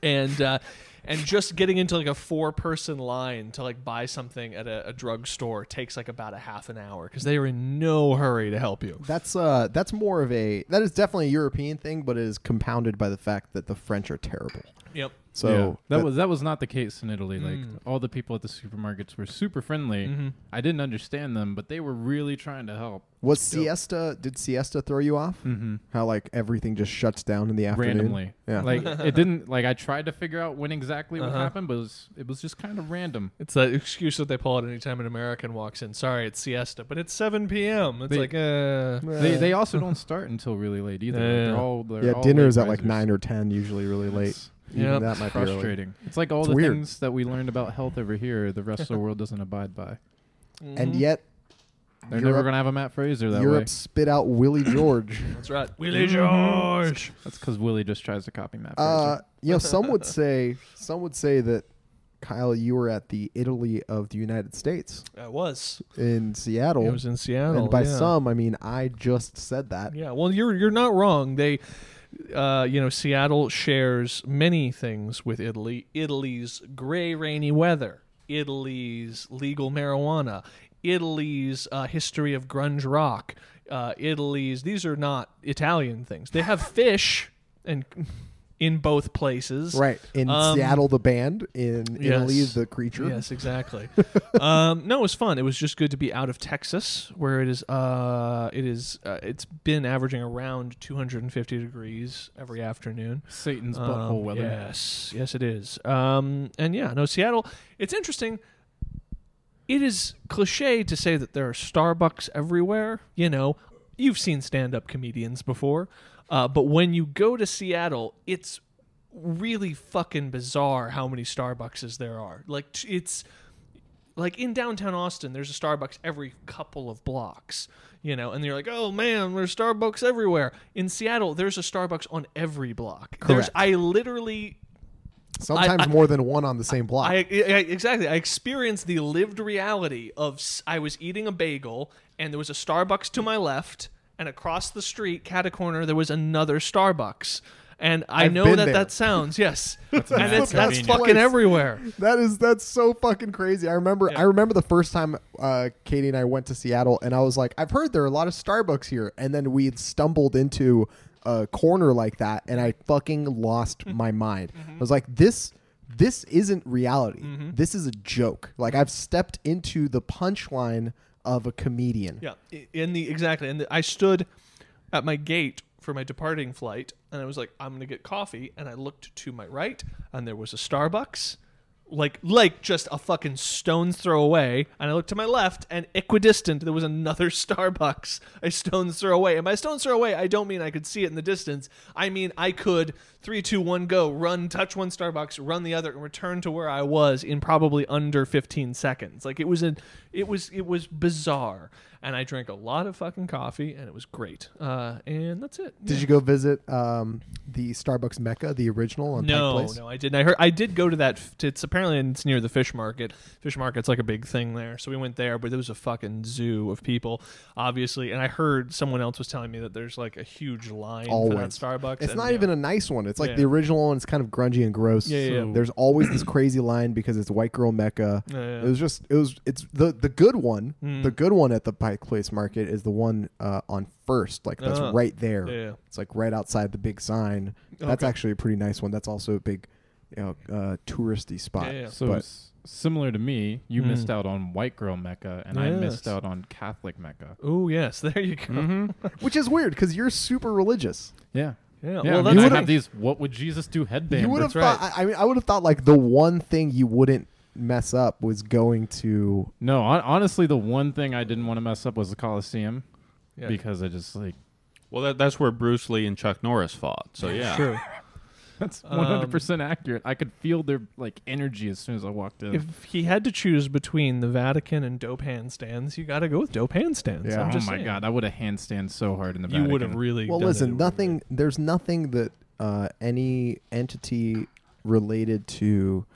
And uh, and just getting into like a four person line to like buy something at a, a drugstore takes like about a half an hour because they are in no hurry to help you. That's uh that's more of a that is definitely a European thing, but it is compounded by the fact that the French are terrible. Yep. So Yeah. that, was that was not the case in Italy. Like Mm. all the people at the supermarkets were super friendly. Mhm. I didn't understand them, but they were really trying to help. was siesta did siesta throw you off? Mm-hmm. How like everything just shuts down in the afternoon? Randomly, Yeah. Like it didn't. Like I tried to figure out when exactly what Uh-huh. happened, but it was, it was just kind of random. It's that excuse that they pull out anytime an American walks in. Sorry, it's siesta, but it's 7 p.m. It's They- like, uh, They they also don't start until really late either. Like, Yeah. they're all they're yeah, all dinner is at like nine or ten, usually really late. It's Even Yep. that might be early. frustrating. It's like all It's the weird. things that we learned about health over here, the rest of the world doesn't abide by. And mhm. yet They're never gonna have a Matt Fraser that Europe way. spit out Willy Georges. that's right. Willy Georges. That's because Willy just tries to copy Matt uh, Fraser. you know, some would say some would say that Kyle, you were at the Italy of the United States I was. in Seattle. It was in Seattle. and by yeah. some, I mean I just said that. Yeah, well, you're you're not wrong. They, uh, you know, Seattle shares many things with Italy. Italy's gray, rainy weather. Italy's legal marijuana. Italy's uh, history of grunge rock. Uh, Italy's these are not Italian things. They have fish and in both places. Right. In Um, Seattle, the band. In Italy, the creature. Yes, exactly. um, no, it was fun. It was just good to be out of Texas, where it is. Uh, it is. Uh, it's been averaging around 250 degrees every afternoon. Satan's Um, butthole weather. Yes, yes, it is. Um, and yeah, no, Seattle. It's interesting. It is cliche to say that there are Starbucks everywhere. You know, you've seen stand-up comedians before, uh, but when you go to Seattle, it's really fucking bizarre how many Starbuckses there are. Like it's like in downtown Austin, there's a Starbucks every couple of blocks, you know, and you're like, oh man, there's Starbucks everywhere. In Seattle, there's a Starbucks on every block. There's, Correct. I literally, Sometimes I- more than one on the same block. I, I exactly, I experienced the lived reality of I was eating a bagel and there was a Starbucks to my left, and across the street, cat a corner, there was another Starbucks. And I I've know that there. that sounds yes, and it's that's convenient. fucking everywhere. That is that's so fucking crazy. I remember Yeah. I remember the first time uh, Katie and I went to Seattle, and I was like, I've heard there are a lot of Starbucks here, and then we stumbled into a corner like that, and I fucking lost my mind. Mm-hmm. I was like, this this isn't reality. This is a joke. Like I've stepped into the punchline of a comedian. Yeah, in the exactly, and I stood at my gate for my departing flight, and I was like, I'm gonna get coffee, and I looked to my right, and there was a Starbucks, like like just a fucking stone's throw away, and I looked to my left, and equidistant there was another Starbucks, a stone's throw away, and by stone's throw away, I don't mean I could see it in the distance, I mean I could three, two, one, go, run, touch one Starbucks, run the other, and return to where I was in probably under 15 seconds. Like it was a, it was it was bizarre, and I drank a lot of fucking coffee, and it was great. Uh, and that's it. Did you go visit um, the Starbucks Mecca, the original on Pike No, Place? no, I didn't. I heard I did go to that. It's apparently it's near the fish market. Fish market's like a big thing there, so we went there. But there was a fucking zoo of people, obviously. And I heard someone else was telling me that there's like a huge line Always. for that Starbucks. It's and, not yeah. even a nice one. It's like Yeah. the original one. It's kind of grungy and gross. Yeah, yeah, yeah. There's always this crazy line because it's white girl mecca. It was just it was it's the the good one. Mm. The good one at the Pike Place Market is the one uh, on First. Like that's Ah. right there. Yeah. It's like right outside the big sign. That's Okay. actually a pretty nice one. That's also a big, you know, uh, touristy spot. Yeah, yeah. So But- s- similar to me, you Mm. missed out on white girl Mecca, and I missed out on Catholic Mecca. Oh yes, there you go. Mm-hmm. Which is weird because you're super religious. Yeah, Yeah, Yeah, well, I that's mean, I would've- these "What would Jesus do" headbands. you would have that's right. thought. I, I mean, I would have thought like the one thing you wouldn't mess up was going to. No, hon- honestly, the one thing I didn't want to mess up was the Coliseum Yeah. because I just like Well, that, that's where Bruce Lee and Chuck Norris fought. So yeah, true. that's Um, one hundred percent accurate. I could feel their like energy as soon as I walked in. If he had to choose between the Vatican and dope handstands, you got to go with dope handstands. Yeah. I'm oh just my saying. god, I would have handstand so hard in the Vatican. you would have really. Well, done it. It listen, nothing. There's nothing that uh, any entity related to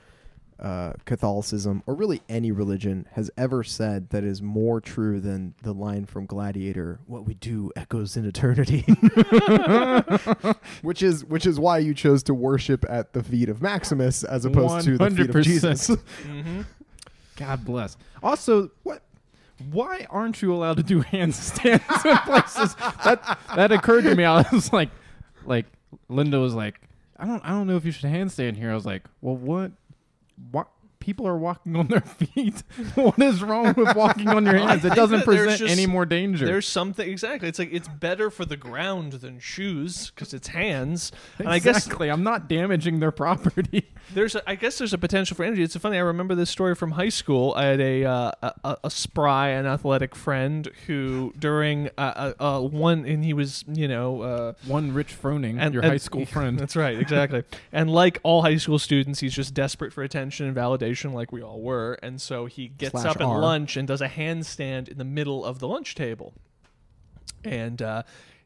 uh, Catholicism or really any religion has ever said that is more true than the line from Gladiator: "What we do echoes in eternity," which is which is why you chose to worship at the feet of Maximus as opposed to the feet of 100%. Jesus. Mhm. God bless. Also, what? Why aren't you allowed to do handstands in places? That that occurred to me. I was like, like Linda was like, I don't, I don't know if you should handstand here. I was like, well, what? What? People are walking on their feet. what is wrong with walking on your hands? It doesn't present just- any more danger. There's something exactly. It's like it's better for the ground than shoes because it's hands. And I guess exactly. I'm not damaging their property. there's a, I guess there's a potential for energy. It's funny. I remember this story from high school. I had a uh, a, a- spry and athletic friend who during uh, uh, uh, one and he was you know. Uh, One Rich Froning, and your and- high school friend. That's right, exactly. and like all high school students, he's just desperate for attention and validation, like we all were. And so he gets Slash up at R. lunch and does a handstand in the middle of the lunch table. And uh,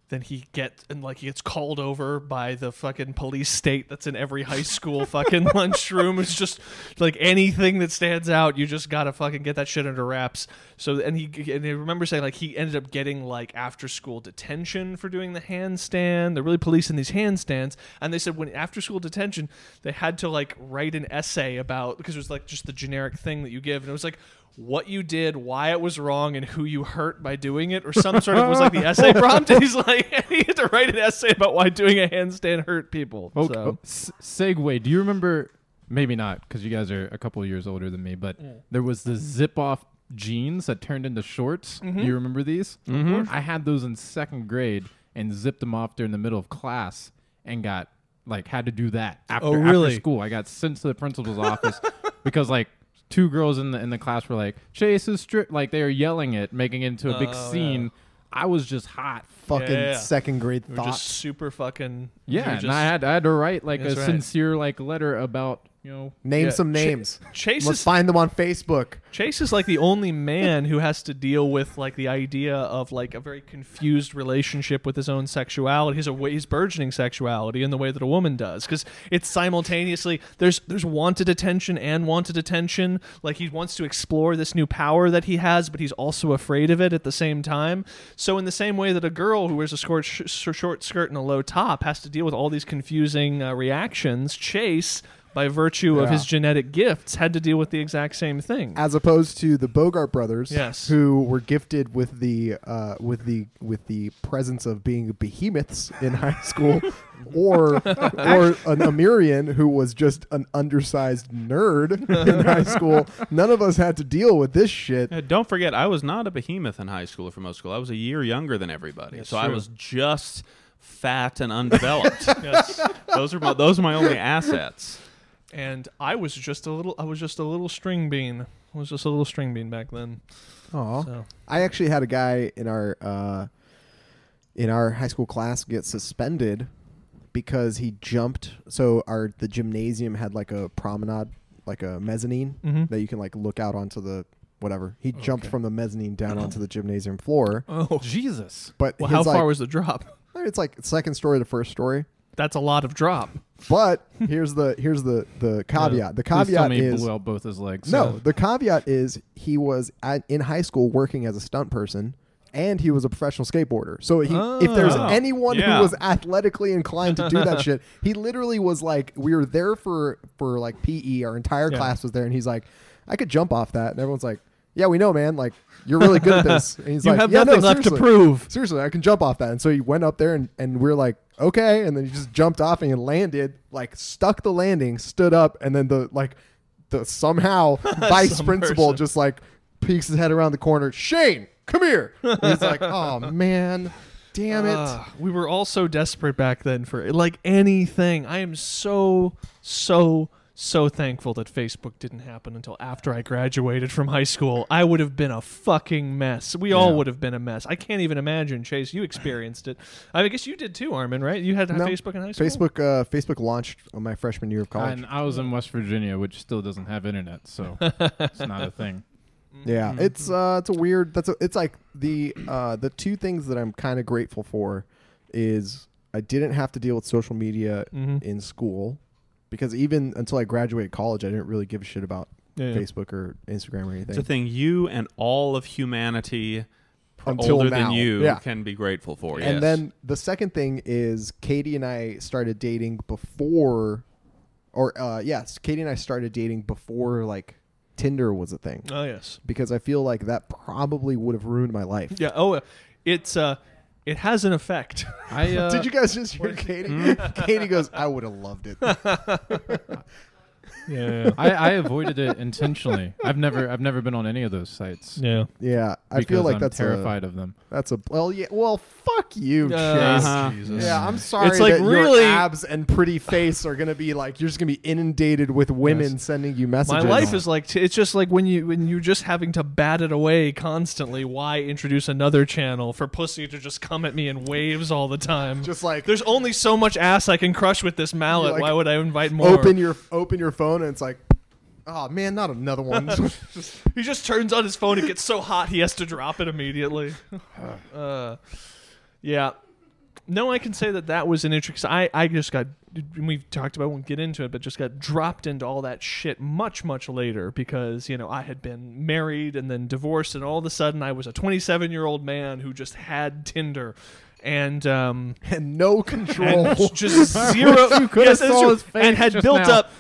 then he gets and like he gets called over by the fucking police state that's in every high school fucking lunchroom. It's just like anything that stands out, you just gotta fucking get that shit under wraps. So and he and I remember saying like he ended up getting like after school detention for doing the handstand. They're really policing these handstands, and they said when after school detention they had to like write an essay about because it was like just the generic thing that you give, and it was like what you did, why it was wrong, and who you hurt by doing it, or some sort of was like the essay prompt. And he's like, he had to write an essay about why doing a handstand hurt people. Okay. So, S- segue. Do you remember? Maybe not, because you guys are a couple years older than me. But there was the zip-off jeans that turned into shorts. Do you remember these? Mhm. I had those in second grade and zipped them off during the middle of class and got like had to do that after, Oh, after school. I got sent to the principal's office because like two girls in the in the class were like Chase is strict. Like they were yelling it, making it into a big Oh, scene. I was just hot. Fucking Yeah. second grade we were thoughts. just super fucking. we Yeah, were and just- I had I had to write like a That's right. sincere like letter about you know Name Yeah, some Ch- names. Chase Let's is find them on Facebook. Chase is like the only man who has to deal with like the idea of like a very confused relationship with his own sexuality. He's a he's burgeoning sexuality in the way that a woman does because it's simultaneously there's there's wanted attention and wanted attention. Like he wants to explore this new power that he has, but he's also afraid of it at the same time. So in the same way that a girl who wears a short, short skirt and a low top has to deal with all these confusing uh, reactions, Chase. By virtue of his genetic gifts, had to deal with the exact same thing. as opposed to the Bogart brothers, Yes. who were gifted with the uh, with the with the presence of being behemoths in high school, or or an Amirian who was just an undersized nerd in high school. None of us had to deal with this shit. Uh, don't forget, I was not a behemoth in high school or for most school. I was a year younger than everybody, That's so I was just fat and undeveloped. yes. those are my, those are my only assets. And I was just a little I was just a little string bean. I was just a little string bean back then. Aw. So I actually had a guy in our uh, in our high school class get suspended because he jumped. So our the gymnasium had like a promenade, like a mezzanine Mhm. that you can like look out onto the whatever. He jumped from the mezzanine down onto the gymnasium floor. Oh Jesus. But well, how like, far was the drop? it's like second story to first story. That's a lot of drop. But here's the here's the the caveat. The Please tell caveat me he is blew out both his legs. No, the caveat is he was at, in high school working as a stunt person, and he was a professional skateboarder. So he, if there's Oh. anyone Yeah. who was athletically inclined to do that shit, he literally was like, we were there for for like PE. Our entire Yeah. class was there, and he's like, I could jump off that, and everyone's like, Yeah, we know, man. Like you're really good at this. And he's you like, have yeah, no, nothing left to seriously. prove. Seriously, I can jump off that. And so he went up there and, and we're like, okay. And then he just jumped off and he landed, like stuck the landing, stood up, and then the like the somehow vice Some principal person. just like peeks his head around the corner. Shane, come here. And he's like, oh man. Damn it. Ah, we were all so desperate back then for like anything. I am so so so thankful that Facebook didn't happen until after I graduated from high school. I would have been a fucking mess. We all would have been a mess. I can't even imagine. Chase, you experienced it. I guess you did too, Armin. Right? You had No, Facebook in high school. Facebook uh, Facebook launched on my freshman year of college. And I was in West Virginia, which still doesn't have internet, so it's not a thing. Yeah, Mm-hmm. it's uh, it's a weird. That's a, it's like the uh, the two things that I'm kind of grateful for is I didn't have to deal with social media Mhm. in school because even until I graduated college, I didn't really give a shit about Yeah, yeah. Facebook or Instagram or anything. It's a thing you and all of humanity Until older now. than you Yeah. can be grateful for. And yes. then the second thing is Katie and I started dating before, or uh, yes, Katie and I started dating before like Tinder was a thing Oh yes. because I feel like that probably would have ruined my life. Yeah. Oh, uh, it's uh, it has an effect. I uh, Did you guys just hear Katie? Katie goes, I would have loved it. yeah. I, I avoided it intentionally. I've never I've never been on any of those sites. Yeah. Yeah, I because feel like I'm that's terrified A, of them. that's a well, yeah. Well, fuck you, Chase. Uh-huh. Jesus. Yeah, I'm sorry It's like that really- your abs and pretty face are gonna be like you're just gonna be inundated with women Yes. sending you messages. My messages. life is like it's just like when you when you're just having to bat it away constantly. Why introduce another channel for pussy to just come at me in waves all the time? just like There's only so much ass I can crush with this mallet. like, Why would I invite more? open your open your phone and it's like, oh man, not another one. He just turns on his phone. It gets so hot he has to drop it immediately. uh, yeah. No, I can say that that was an interesting. I I just got. We've talked about. Won't get into it, but just got dropped into all that shit much much later because you know I had been married and then divorced, and all of a sudden I was a 27 year old man who just had Tinder. And um, and no control. and just zero. You saw his face and had just built now. up.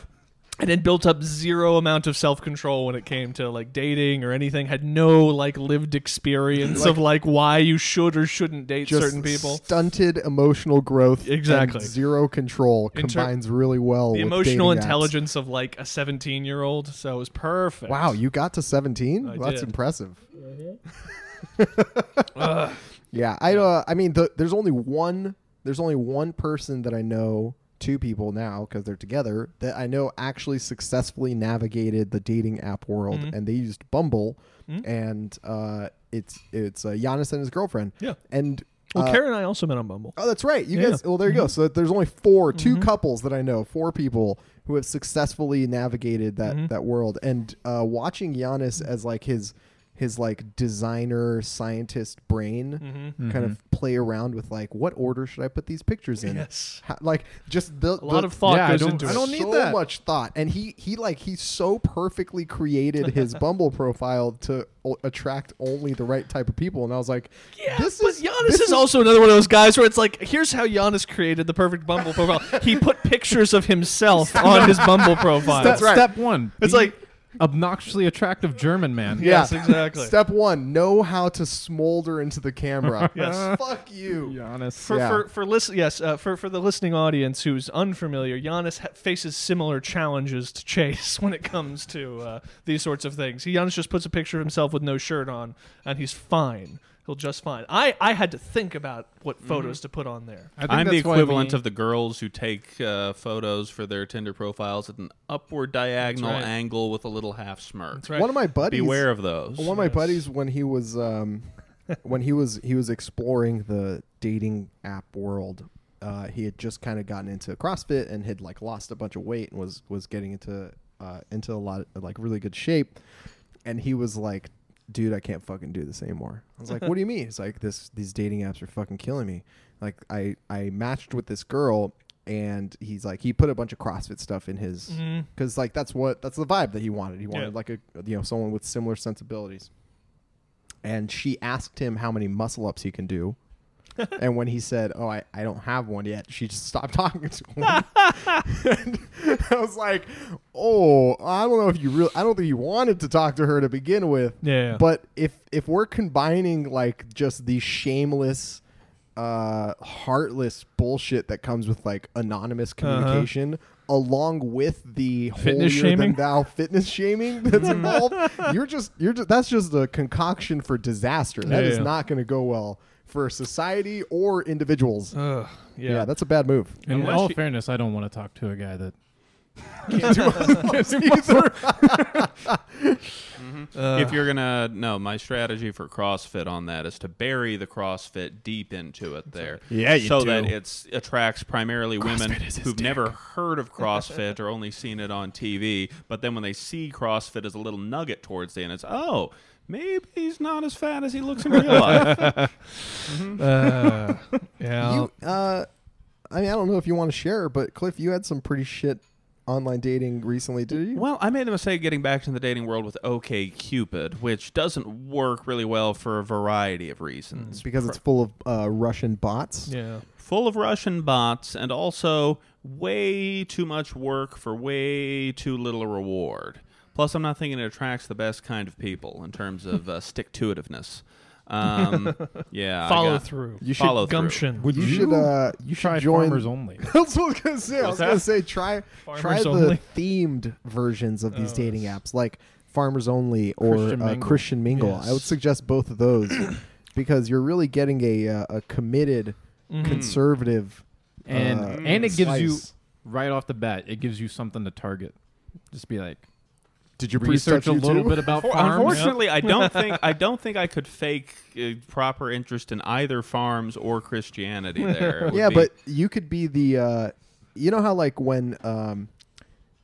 And had built up zero amount of self control when it came to like dating or anything. Had no like lived experience of like why you should or shouldn't date certain people. stunted emotional growth. Exactly. zero control In ter- combines really well. With the emotional dating apps. intelligence of like a seventeen year old. So it was perfect. Wow, you got to 17? Well, That's impressive. Ugh. Yeah, I uh, I mean, the, there's only one. There's only one person that I know, two people now because they're together that I know actually successfully navigated the dating app world, Mhm. and they used Bumble, Mhm. and uh, it's it's uh, Giannis and his girlfriend. Yeah. and Well, uh, Karen and I also met on Bumble. Oh, that's right. You Yeah. guys. Well, there you go. So there's only 4 two Mhm. couples that I know, four people who have successfully navigated that Mhm. that world. And uh, watching Giannis as like his his like designer scientist brain Mm-hmm. kind of play around with like what order should I put these pictures in? Yes. How, like just the A lot of thought Yeah, I goes don't- into I don't need so that. much thought, and he he like he so perfectly created his Bumble profile to o- attract only the right type of people. And I was like, Yeah, this but is Giannis this is, also another one of those guys where it's like, here's how Giannis created the perfect Bumble profile. he put pictures of himself on his Bumble profile. Step, That's right. step one. It's be like- obnoxiously attractive German man. Yeah. Yes, exactly. Step one: know how to smolder into the camera. Yes. Fuck you. Giannis. For, Yeah. for for listen, yes, uh, for for the listening audience who's unfamiliar, Giannis ha- faces similar challenges to Chase when it comes to uh, these sorts of things. He Giannis just puts a picture of himself with no shirt on, and he's fine. He'll just fine. I I had to think about what photos to put on there. I think I'm the that's why equivalent we- of the girls who take uh, photos for their Tinder profiles at an upward diagonal right. angle with a little half smirk. That's right. One of my buddies. Beware of those. One of my buddies when he was um, when he was he was exploring the dating app world. Uh, he had just kind of gotten into CrossFit and had like lost a bunch of weight and was was getting into uh, into a lot of like really good shape. And he was like, "Dude, I can't fucking do this anymore." I was like, "What do you mean?" It's like, "This these dating apps are fucking killing me." Like I I matched with this girl. And he's like, he put a bunch of CrossFit stuff in his Mhm. because like that's what that's the vibe that he wanted. He wanted Yeah. like a you know someone with similar sensibilities. And she asked him how many muscle ups he can do. and when he said, "Oh, I, I don't have one yet," she just stopped talking to him. and I was like, "Oh, I don't know if you really I don't think you wanted to talk to her to begin with." Yeah. But if if we're combining like just the shameless uh heartless bullshit that comes with like anonymous communication along with the Uh-huh. Fitness holier shaming? than thou fitness shaming that's involved you're just you're just that's just a concoction for disaster That Yeah, is yeah. not going to go well for society or individuals. Ugh, yeah. yeah. that's a bad move. In Unless all you- fairness, I don't want to talk to a guy that. Uh, if you're gonna no, my strategy for CrossFit on that is to bury the CrossFit deep into it there. Yeah, you so do. that it attracts primarily women CrossFit is who've never heard of CrossFit or only seen it on TV. But then when they see CrossFit as a little nugget towards the end, it's oh. Maybe he's not as fat as he looks in real life. uh, yeah. You, uh, I mean, I don't know if you want to share, but Cliff, you had some pretty shit online dating recently, did you? Well, I made the mistake getting back to the dating world with OK Cupid, which doesn't work really well for a variety of reasons. Because it's full of uh, Russian bots. yeah. Full of Russian bots and also way too much work for way too little reward. Plus, I'm not thinking it attracts the best kind of people in terms of uh, stick to itiveness. Um, yeah, I Follow got- through. You should Follow through. Gumption. Would You, you, should uh, you try should join. farmers only? That's what I was gonna say. I was What's gonna that? say try Farmers try the only. themed versions of these Oh, dating apps, like Farmers Only or Christian uh, Mingle. Christian Mingle. I would Yes. suggest both of those because you're really getting a uh, a committed Mhm. conservative and uh, and it gives you slice. right off the bat. It gives you something to target. Just be like, Did you research a little bit about For- farms. Unfortunately, I don't think I don't think I could fake uh, proper interest in either farms or Christianity. There, It would Yeah, be- but you could be the. Uh, you know how like when um,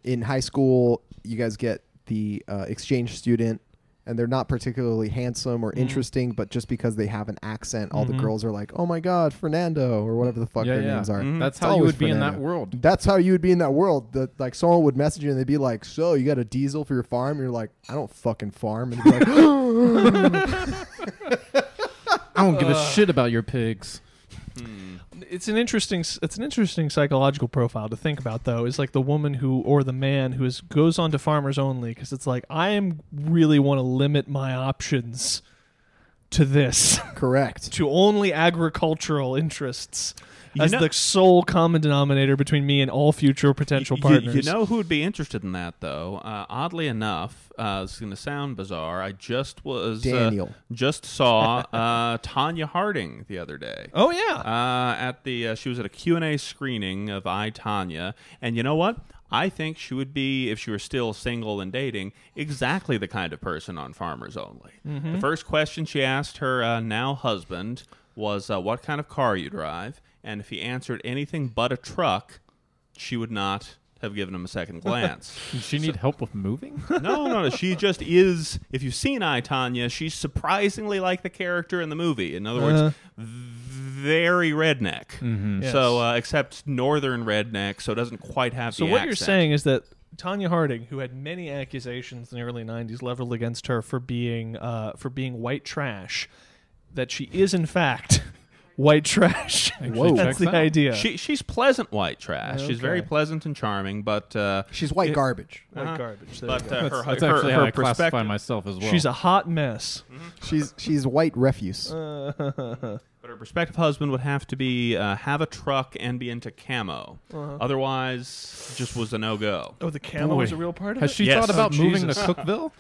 in high school you guys get the uh, exchange student. And they're not particularly handsome or Mhm. interesting, but just because they have an accent, all Mhm. the girls are like, "Oh my God, Fernando," or whatever the fuck Yeah, their yeah. names are. Mhm. That's It's how you always would be in that world. That's how you would be in that world. That like someone would message you and they'd be like, "So you got a diesel for your farm?" And you're like, "I don't fucking farm." And be like, I don't give a shit about your pigs. Hmm. It's an interesting it's an interesting psychological profile to think about though is like the woman who or the man who is goes on to farmers only because it's like i am really want to limit my options to this "Correct." to only agricultural interests You as know- the sole common denominator between me and all future potential Y- y- partners You, know who would be interested in that, though? Uh, oddly enough, uh, it's going to sound bizarre. I just was uh, Daniel. just saw uh, Tonya Harding the other day. oh yeah Uh, at the uh, she was at a Q&A screening of I Tonya, and you know what? I think she would be if she were still single and dating exactly the kind of person on Farmers Only. The first question she asked her uh, now husband was uh, what kind of car you drive, and if he answered anything but a truck, she would not have given him a second glance. Does she need help with moving? no, no, no. She just is. If you've seen I Tonya, she's surprisingly like the character in the movie. In other words, Uh. very redneck. mm-hmm. Yes. So, uh, except northern redneck, so it doesn't quite have So the what you're saying is that Tonya Harding, who had many accusations in the early '90s leveled against her for being uh, for being white trash, that she is in fact white trash. Actually That's the out. idea. She, she's pleasant white trash. She's very pleasant and charming, but uh, She's white It- garbage. white Uh-huh. garbage. There but uh, That's, her, that's her, actually her how I classify myself as well. she's a hot mess. She's she's white refuse. But her prospective husband would have to be uh, have a truck and be into camo. Uh-huh. Otherwise, just was a no go. oh, the camo Boy. is a real part of it? Has it. she Yes. thought about Oh, moving to Jesus. Cookeville?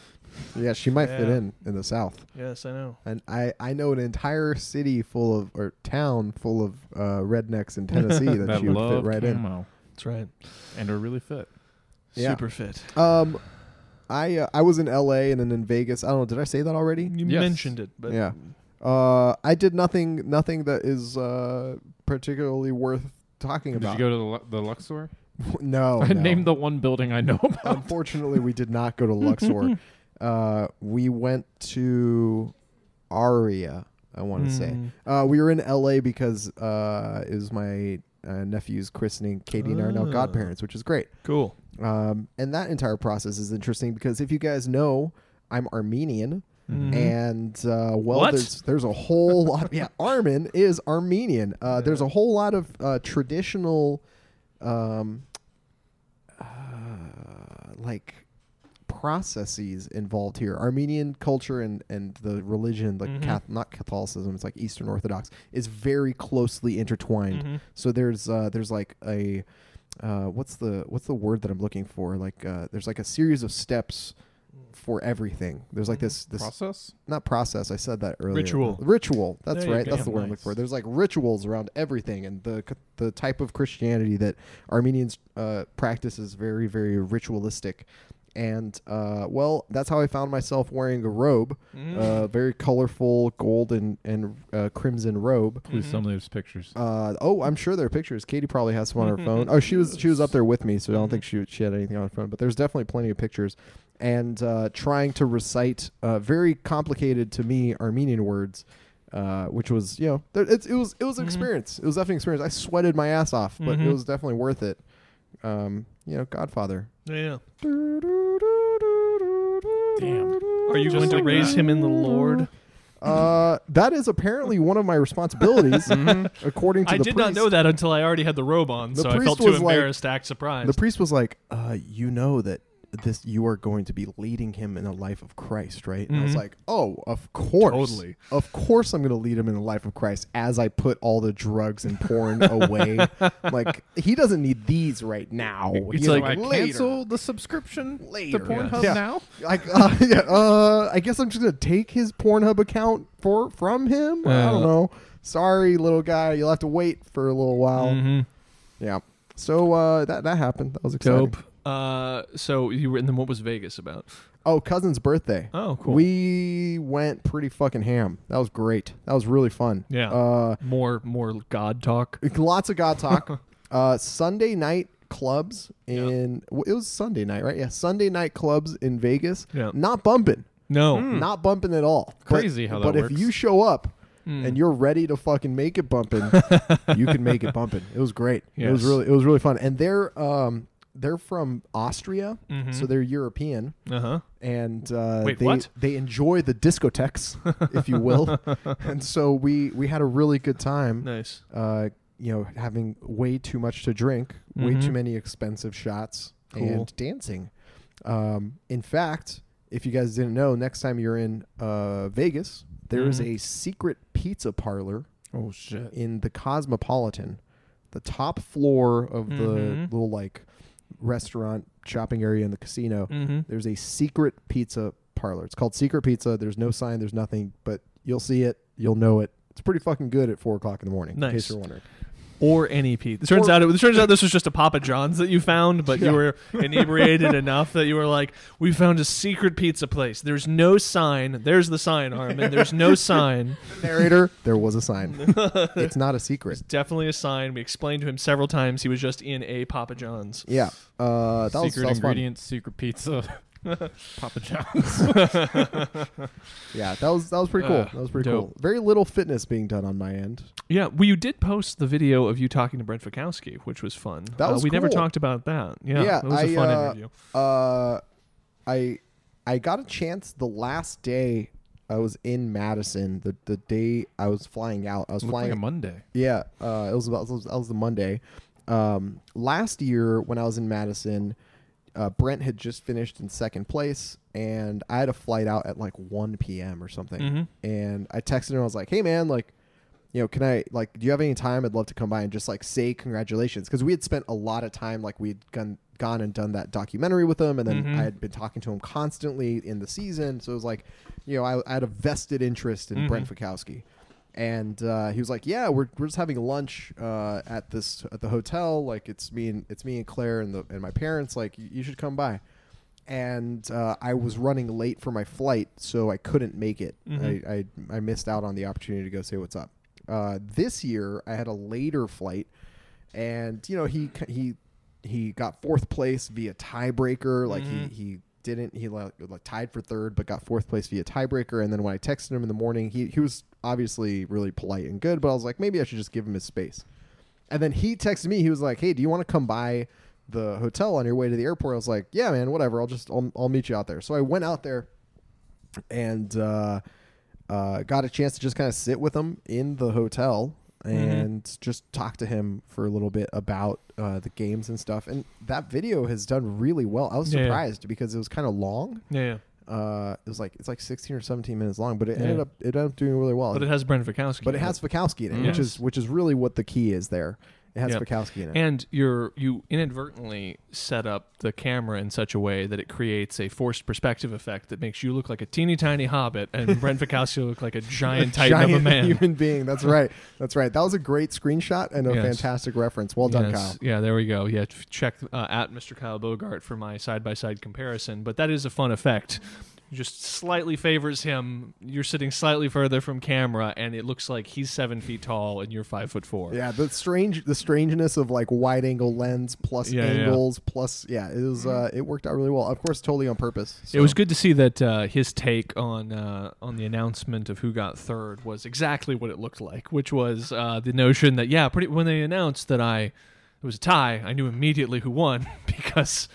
yeah, she might fit Yeah. in in the south. Yes, I know. And I, I know an entire city full of or town full of uh, rednecks in Tennessee that, that she would love fit right in. camo That's right. and are really fit. Yeah. Super fit. Um, I uh, I was in L.A. and then in Vegas. I don't know. Did I say that already? You Yes. mentioned it, but Yeah. Uh, I did nothing nothing that is uh, particularly worth talking about. Did about. you go to the, Lu- the Luxor? no, I no. named the one building I know about. Unfortunately, we did not go to Luxor. uh, we went to Aria. I want to say Mm. uh, we were in L.A. because uh, it was my uh, nephew's christening. Katie and I are now Ah. godparents, which is great. cool. Um, and that entire process is interesting because if you guys know, I'm Armenian. Mhm. And uh, well, What? there's there's a whole lot. Yeah, Armin is Armenian. Uh, There's a whole lot of uh, traditional, um, uh, like processes involved here. Armenian culture and and the religion, like Mhm. Cath- not Catholicism, it's like Eastern Orthodox, is very closely intertwined. Mhm. So there's uh, there's like a uh, what's the what's the word that I'm looking for? Like uh, there's like a series of steps for everything. There's like this this Process? not process. I said that earlier. Ritual. Ritual. That's There right. go. That's the word I'm looking for. There's like rituals around everything, and the the type of Christianity that Armenians uh, practice is very very ritualistic. And uh, well, that's how I found myself wearing a robe, Mm. uh, very colorful gold and and uh, crimson robe. Please send me those pictures. Uh, oh, I'm sure there are pictures. Katie probably has some on her phone. Oh, she was she was up there with me, so I don't think she she had anything on her phone. But there's definitely plenty of pictures. And uh, trying to recite uh, very complicated to me Armenian words, uh, which was you know there, it's, it was it was an experience. It was definitely an experience. I sweated my ass off, but it Mhm. was definitely worth it. Um, you know, Godfather. Yeah. Damn. Are you Just going to like raise that. him in the Lord? Uh, that is apparently one of my responsibilities, according to the priest. I the did priest. not know that until I already had the robe on, The so I priest felt too was like- embarrassed to act surprised. The priest was like, uh, "You know that this you are going to be leading him in a life of Christ, right?" And I was Mhm. like, "Oh, of course, Totally. of course, I'm going to lead him in the life of Christ." As I put all the drugs and porn away, like he doesn't need these right now. It's He's like, I later. cancel the subscription Later. to Pornhub Yeah. now? Like, uh, yeah, uh, I guess I'm just gonna take his Pornhub account for from him. I don't Uh. know. Sorry, little guy. You'll have to wait for a little while. Mhm. Yeah. So uh, that that happened. That was exciting. Dope. Uh, so you were, and then what was Vegas about? Oh, cousin's birthday. Oh, cool. We went pretty fucking ham. That was great. That was really fun. Yeah. Uh, more more God talk. lots of God talk. uh, Sunday night clubs in w it was Sunday night, right? Yeah, Sunday night clubs in Vegas. Yeah. Not bumping. No. Not bumping at all. But- Crazy how that But if you show up Mm. and you're ready to fucking make it bumping, you can make it bumping. It was great. It was really it was really fun. And they're um they're from Austria, Mhm. so they're European. Uh huh. and uh, Wait, they what? they enjoy the discotheques, if you will. and so we we had a really good time. Nice. Uh, you know, having way too much to drink, way Mhm. too many expensive shots, Cool. and dancing. Um, in fact, if you guys didn't know, next time you're in uh, Vegas, there is Mhm. a secret pizza parlor Oh shit. in the Cosmopolitan, the top floor of the Mhm. little like restaurant shopping area in the casino. Mm-hmm. There's a secret pizza parlor. It's called Secret Pizza. There's no sign. There's nothing, but you'll see it. You'll know it. It's pretty fucking good at four o'clock in the morning. In case you're wondering. Or any pizza. It turns Or- out it, it turns out this was just a Papa John's that you found, but Yeah. you were inebriated enough that you were like, "We found a secret pizza place. There's no sign. There's the sign, Armin. There's no sign. Narrator, there was a sign. it's not a secret. Definitely a sign. We explained to him several times he was just in a Papa John's. Yeah. Uh, that was, secret that was fun. ingredients, secret pizza, Papa John's. Yeah, that was that was pretty cool. Uh, that was pretty dope. cool. Very little fitness being done on my end. Yeah, well, you did post the video of you talking to Brent Fikowski, which was fun. That Uh, was we never talked about that. Yeah, Yeah, it was a I, fun uh, interview. Uh, I I got a chance the last day I was in Madison. The the day I was flying out, I was Looked flying. like a Monday. Yeah, uh, it was about it was, that was the Monday. Um, last year when I was in Madison, uh, Brent had just finished in second place, and I had a flight out at like 1 p.m. or something. Mhm. And I texted him. I was like, "Hey man, like, you know, can I like, do you have any time? I'd love to come by and just like say congratulations because we had spent a lot of time like we'd gone gone and done that documentary with him, and then Mhm. I had been talking to him constantly in the season. So it was like, you know, I, I had a vested interest in Mhm. Brent Fikowski and uh, he was like, "Yeah, we're, we're just having lunch uh, at this at the hotel. Like it's me and it's me and Claire and the and my parents. Like you, should come by." And uh, I was running late for my flight, so I couldn't make it. Mhm. I, I I missed out on the opportunity to go say what's up. Uh, this year, I had a later flight, and you know he he he got fourth place via tiebreaker. Like Mhm. he he didn't he like, like tied for third, but got fourth place via tiebreaker. And then when I texted him in the morning, he he was obviously really polite and good, but I was like maybe I should just give him his space. And then he texted me. He was like, "Hey, do you want to come by the hotel on your way to the airport?" I was like, "Yeah, man, whatever. I'll just I'll, I'll meet you out there." So I went out there and uh, uh, got a chance to just kind of sit with him in the hotel and just talk to him for a little bit about uh, the games and stuff. And that video has done really well. I was Yeah. surprised because it was kind of long. Yeah, yeah. Uh, it was like it's like 16 or 17 minutes long, but it Yeah. ended up it ended up doing really well. But it has Brent Fikowski. But it has Fikowski in it, Yes. which is which is really what the key is there. It has Yep. Fikowski in it. And you're you inadvertently set up the camera in such a way that it creates a forced perspective effect that makes you look like a teeny tiny hobbit and Brent Fikowski look like a giant titan Giant of a man. human being. That's right. That's right. That was a great screenshot and a Yes. fantastic reference. Well done, Yes. Kyle. Yeah, there we go. Yeah, check uh, at Mr. Kyle Bogart for my side by side comparison. But that is a fun effect. Just slightly favors him. You're sitting slightly further from camera, and it looks like he's seven feet tall and you're five foot four. Yeah, the strange, the strangeness of like wide angle lens plus Yeah, yeah. angles plus yeah, it was uh, it worked out really well. Of course, totally on purpose. It was good to see that uh, his take on uh, on the announcement of who got third was exactly what it looked like, which was uh, the notion that yeah, pretty when they announced that I it was a tie, I knew immediately who won because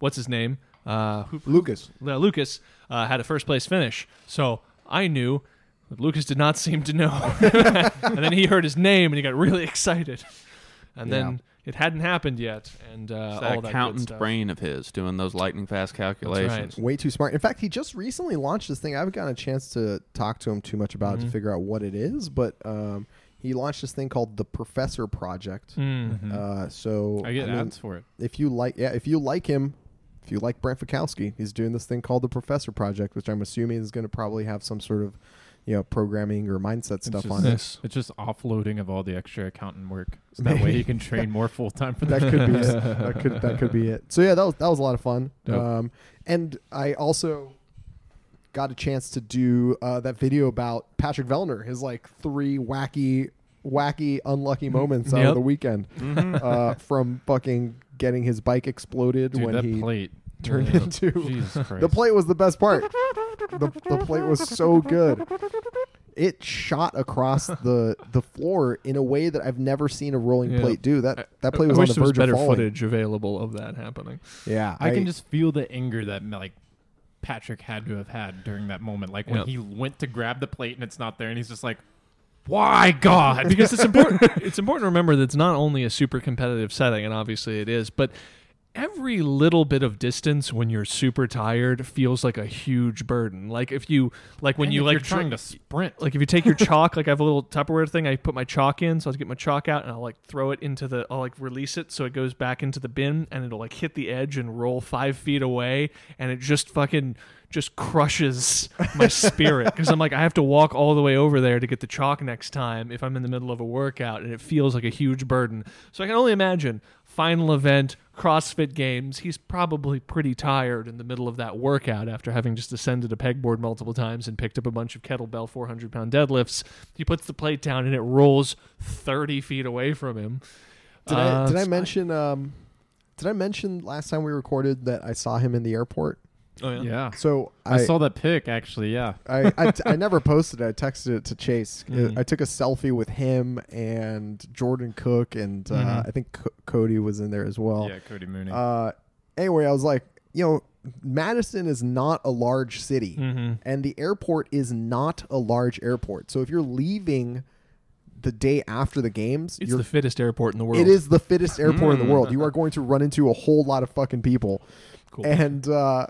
what's his name, uh, who, Lucas. uh, Lucas uh, had a first place finish, so I knew. But Lucas did not seem to know, and then he heard his name and he got really excited, and then it hadn't happened yet, and uh, It's all that that good accountant stuff. brain of his doing those lightning fast calculations. Way too smart. In fact, he just recently launched this thing. I haven't gotten a chance to talk to him too much about it to figure out what it is, but um, he launched this thing called the Professor Project. Mm. Uh, so I get mean, ads for it. if you like, yeah, if you like him, if you like Brent Fikowski, he's doing this thing called the Professor Project, which I'm assuming is going to probably have some sort of, you know, programming or mindset stuff just- on it. It's just offloading of all the extra accountant work. So that way he can train more full time for the that could be. That could that could be it. So yeah, that was that was a lot of fun. Dope. Um, and I also got a chance to do uh, that video about Patrick Vellner, his like three wacky, wacky, unlucky moments out Yep. of the weekend, uh, from fucking getting his bike exploded Dude, when that he plate. turned Yeah. into. Jesus Christ. The plate was the best part. the, the plate was so good. It shot across the the floor in a way that I've never seen a rolling Yeah. plate do. That that I- plate I was on wish the there was verge better of falling. footage available of that happening. Yeah, I, can just feel the anger that like Patrick had to have had during that moment. Like when Yep. he went to grab the plate and it's not there, and he's just like, "Why, God?" because it's important. it's important to remember that it's not only a super competitive setting, and obviously it is, but every little bit of distance when you're super tired feels like a huge burden. Like if you like when And you like you're trying to sprint. like if you take your chalk, like I have a little Tupperware thing, I put my chalk in, so I'll get my chalk out and I'll like throw it into the, I'll like release it so it goes back into the bin and it'll like hit the edge and roll five feet away and it just fucking just crushes my spirit because I'm like I have to walk all the way over there to get the chalk next time if I'm in the middle of a workout and it feels like a huge burden. So I can only imagine final event CrossFit games. He's probably pretty tired in the middle of that workout after having just ascended a pegboard multiple times and picked up a bunch of kettlebell 400 pound deadlifts. He puts the plate down and it rolls 30 feet away from him. Did Uh, I did I mention um did I mention last time we recorded that I saw him in the airport? Oh yeah. yeah. So I, I saw that pic actually. Yeah. I, I, t- I never posted it. I texted it to Chase. Mhm. I took a selfie with him and Jordan Cook and uh, Mhm. I think Co- Cody was in there as well. yeah, Cody Mooney. Uh, anyway, I was like, you know, Madison is not a large city, Mm-hmm. and the airport is not a large airport. So if you're leaving the day after the games, It's you're the fittest airport in the world. It is the fittest airport in the Mm. world. You are going to run into a whole lot of fucking people. Cool. And uh,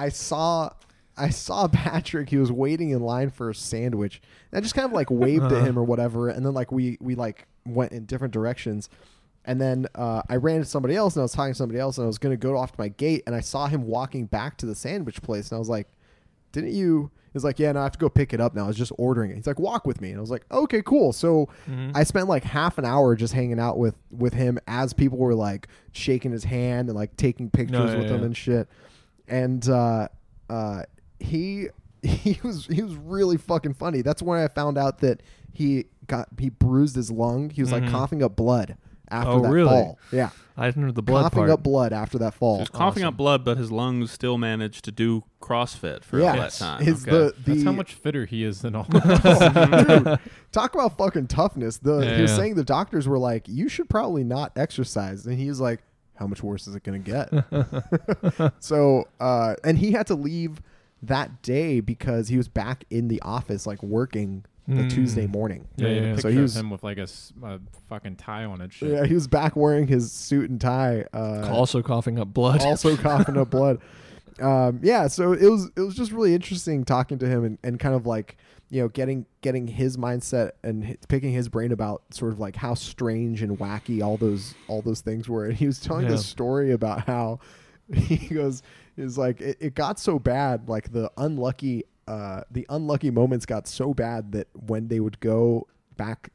I saw I saw Patrick. He was waiting in line for a sandwich. And I just kind of like waved at Uh-huh. him or whatever. And then like we we like went in different directions. And then uh, I ran to somebody else and I was talking to somebody else and I was going to go off to my gate and I saw him walking back to the sandwich place and I was like, "Didn't you?" He's like, "Yeah, no, I have to go pick it up now. I was just ordering it." He's like, "Walk with me." And I was like, "Okay, cool." So Mhm. I spent like half an hour just hanging out with with him as people were like shaking his hand and like taking pictures No, yeah, with him and shit. And uh, uh, he he was he was really fucking funny. That's when I found out that he got he bruised his lung. He was like Mhm. coughing up blood after Oh, that really? fall. Yeah, I didn't know the blood coughing part. up blood after that fall. He was coughing Awesome. up blood, but his lungs still managed to do CrossFit for Yeah. all that time. His Okay. the the That's how much fitter he is than all. Dude, talk about fucking toughness. The Yeah, he was yeah. saying the doctors were like, you should probably not exercise, and he was like, how much worse is it going to get? so, uh, and he had to leave that day because he was back in the office, like working the Mm. Tuesday morning. Yeah, yeah, yeah. So So he he was- him with like a, s- a fucking tie on it. Shit. Yeah, he was back wearing his suit and tie. Uh, also coughing up blood. also coughing up blood. um, yeah, so it was it was just really interesting talking to him and, and kind of like you know getting getting his mindset and hi- picking his brain about sort of like how strange and wacky all those all those things were. And he was telling Yeah. this story about how he goes is like it, it got so bad like the unlucky uh the unlucky moments got so bad that when they would go back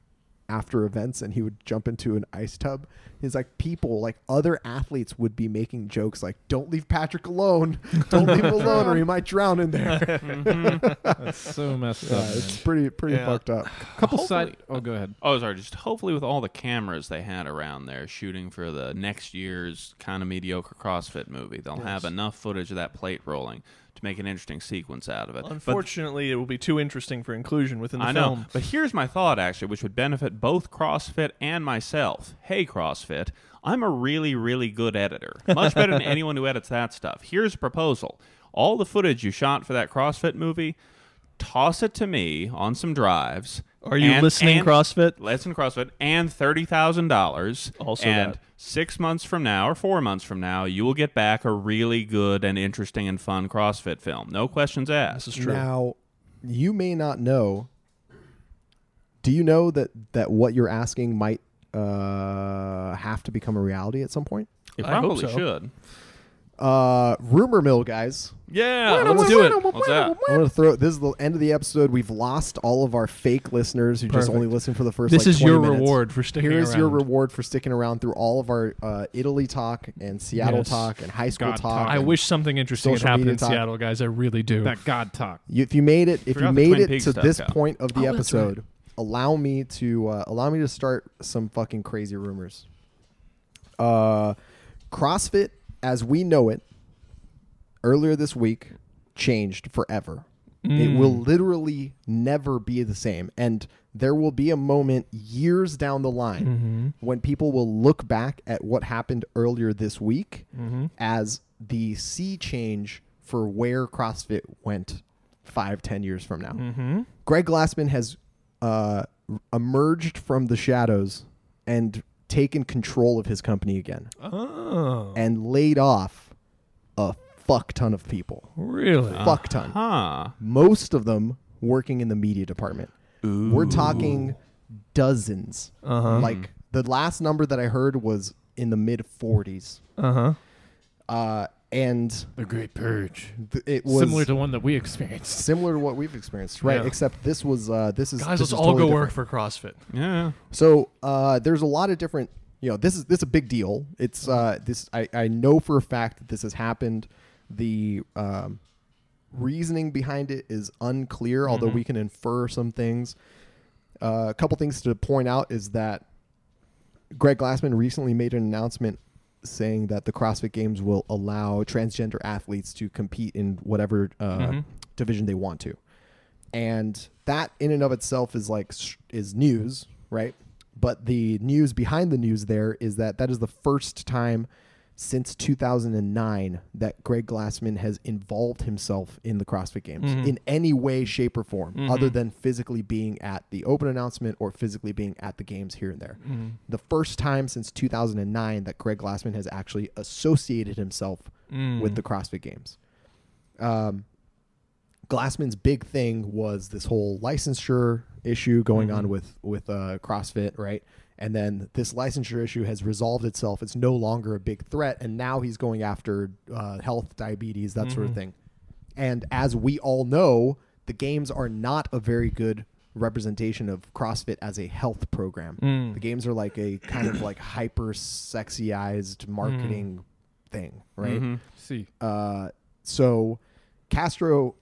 after events and he would jump into an ice tub he's like people like other athletes would be making jokes like don't leave patrick alone don't leave him alone or he might drown in there That's so messed yeah, up. it's pretty pretty Yeah. fucked up couple Hopefully- side. Oh, go ahead. Oh, sorry. Just hopefully with all the cameras they had around there shooting for the next year's kind of mediocre CrossFit movie, they'll have enough footage of that plate rolling to make an interesting sequence out of it. But Unfortunately, it will be too interesting for inclusion within the I know. But here's my thought, actually, which would benefit both CrossFit and myself. Hey, CrossFit, I'm a really, really good editor. Much better than anyone who edits that stuff. Here's a proposal all the footage you shot for that CrossFit movie, toss it to me on some drives. Are you and- listening, and- CrossFit? Listen, CrossFit, and $30,000. Also And that. six months from now or four months from now, you will get back a really good and interesting and fun CrossFit film. No questions asked. This is true. now you may not know do you know that that what you're asking might uh have to become a reality at some point You I hope probably so. should. Uh rumor mill guys yeah, let's do it. What's that? I'm gonna throw. This is the end of the episode. We've lost all of our fake listeners who just Perfect. only listen for the first. This like, is 20 your minutes. reward for sticking Here's around. your reward for sticking around through all of our uh, Italy talk and Seattle Yes. talk and high school God talk. talk. I and wish something interesting had social happened media in talk. Seattle, guys. I really do. That God talk. you, if you made it, if you Forgot the made Twin it Peaks to stuff, this Cal. point of the Oh, that's right. episode, allow me to uh, allow me to start some fucking crazy rumors. Uh, CrossFit, as we know it, earlier this week changed forever. It will mm. literally never be the same. And there will be a moment years down the line mm-hmm. when people will look back at what happened earlier this week mm-hmm. as the sea change for where CrossFit went five, ten years from now. Mm-hmm. Greg Glassman has uh, emerged from the shadows and taken control of his company again Oh, and laid off a fuck ton of people. really? fuck ton. Huh. Most of them working in the media department. We're talking dozens. Uh-huh. Like the last number that I heard was in the mid 40s. Uh huh. Uh, and The Great Purge. th- it was Similar to one that we experienced. similar to what we've experienced, right? Yeah. Except this was uh, this is Guys, this let's is all totally go different. work for CrossFit. Yeah. So uh, there's a lot of different. You know, this is this is a big deal. It's uh, this. I, I know for a fact that this has happened. The um, reasoning behind it is unclear, although we can infer some things. Uh, a couple things to point out is that Greg Glassman recently made an announcement saying that the CrossFit Games will allow transgender athletes to compete in whatever uh, Mhm. division they want to, and that in and of itself is like is news, right? But the news behind the news there is that that is the first time since 2009 that Greg Glassman has involved himself in the CrossFit Games Mhm. in any way, shape, or form, Mhm. other than physically being at the open announcement or physically being at the games here and there. Mm-hmm. The first time since 2009 that Greg Glassman has actually associated himself Mm. with the CrossFit Games. Um, Glassman's big thing was this whole licensure issue going on Mhm. with with uh, CrossFit, right? And then this licensure issue has resolved itself. It's no longer a big threat, and now he's going after uh, health, diabetes, that sort of Mhm. thing. And as we all know, the games are not a very good representation of CrossFit as a health program. Mm. The games are like a kind of like hyper sexyized marketing thing, right? Mhm. See. Uh, so Castro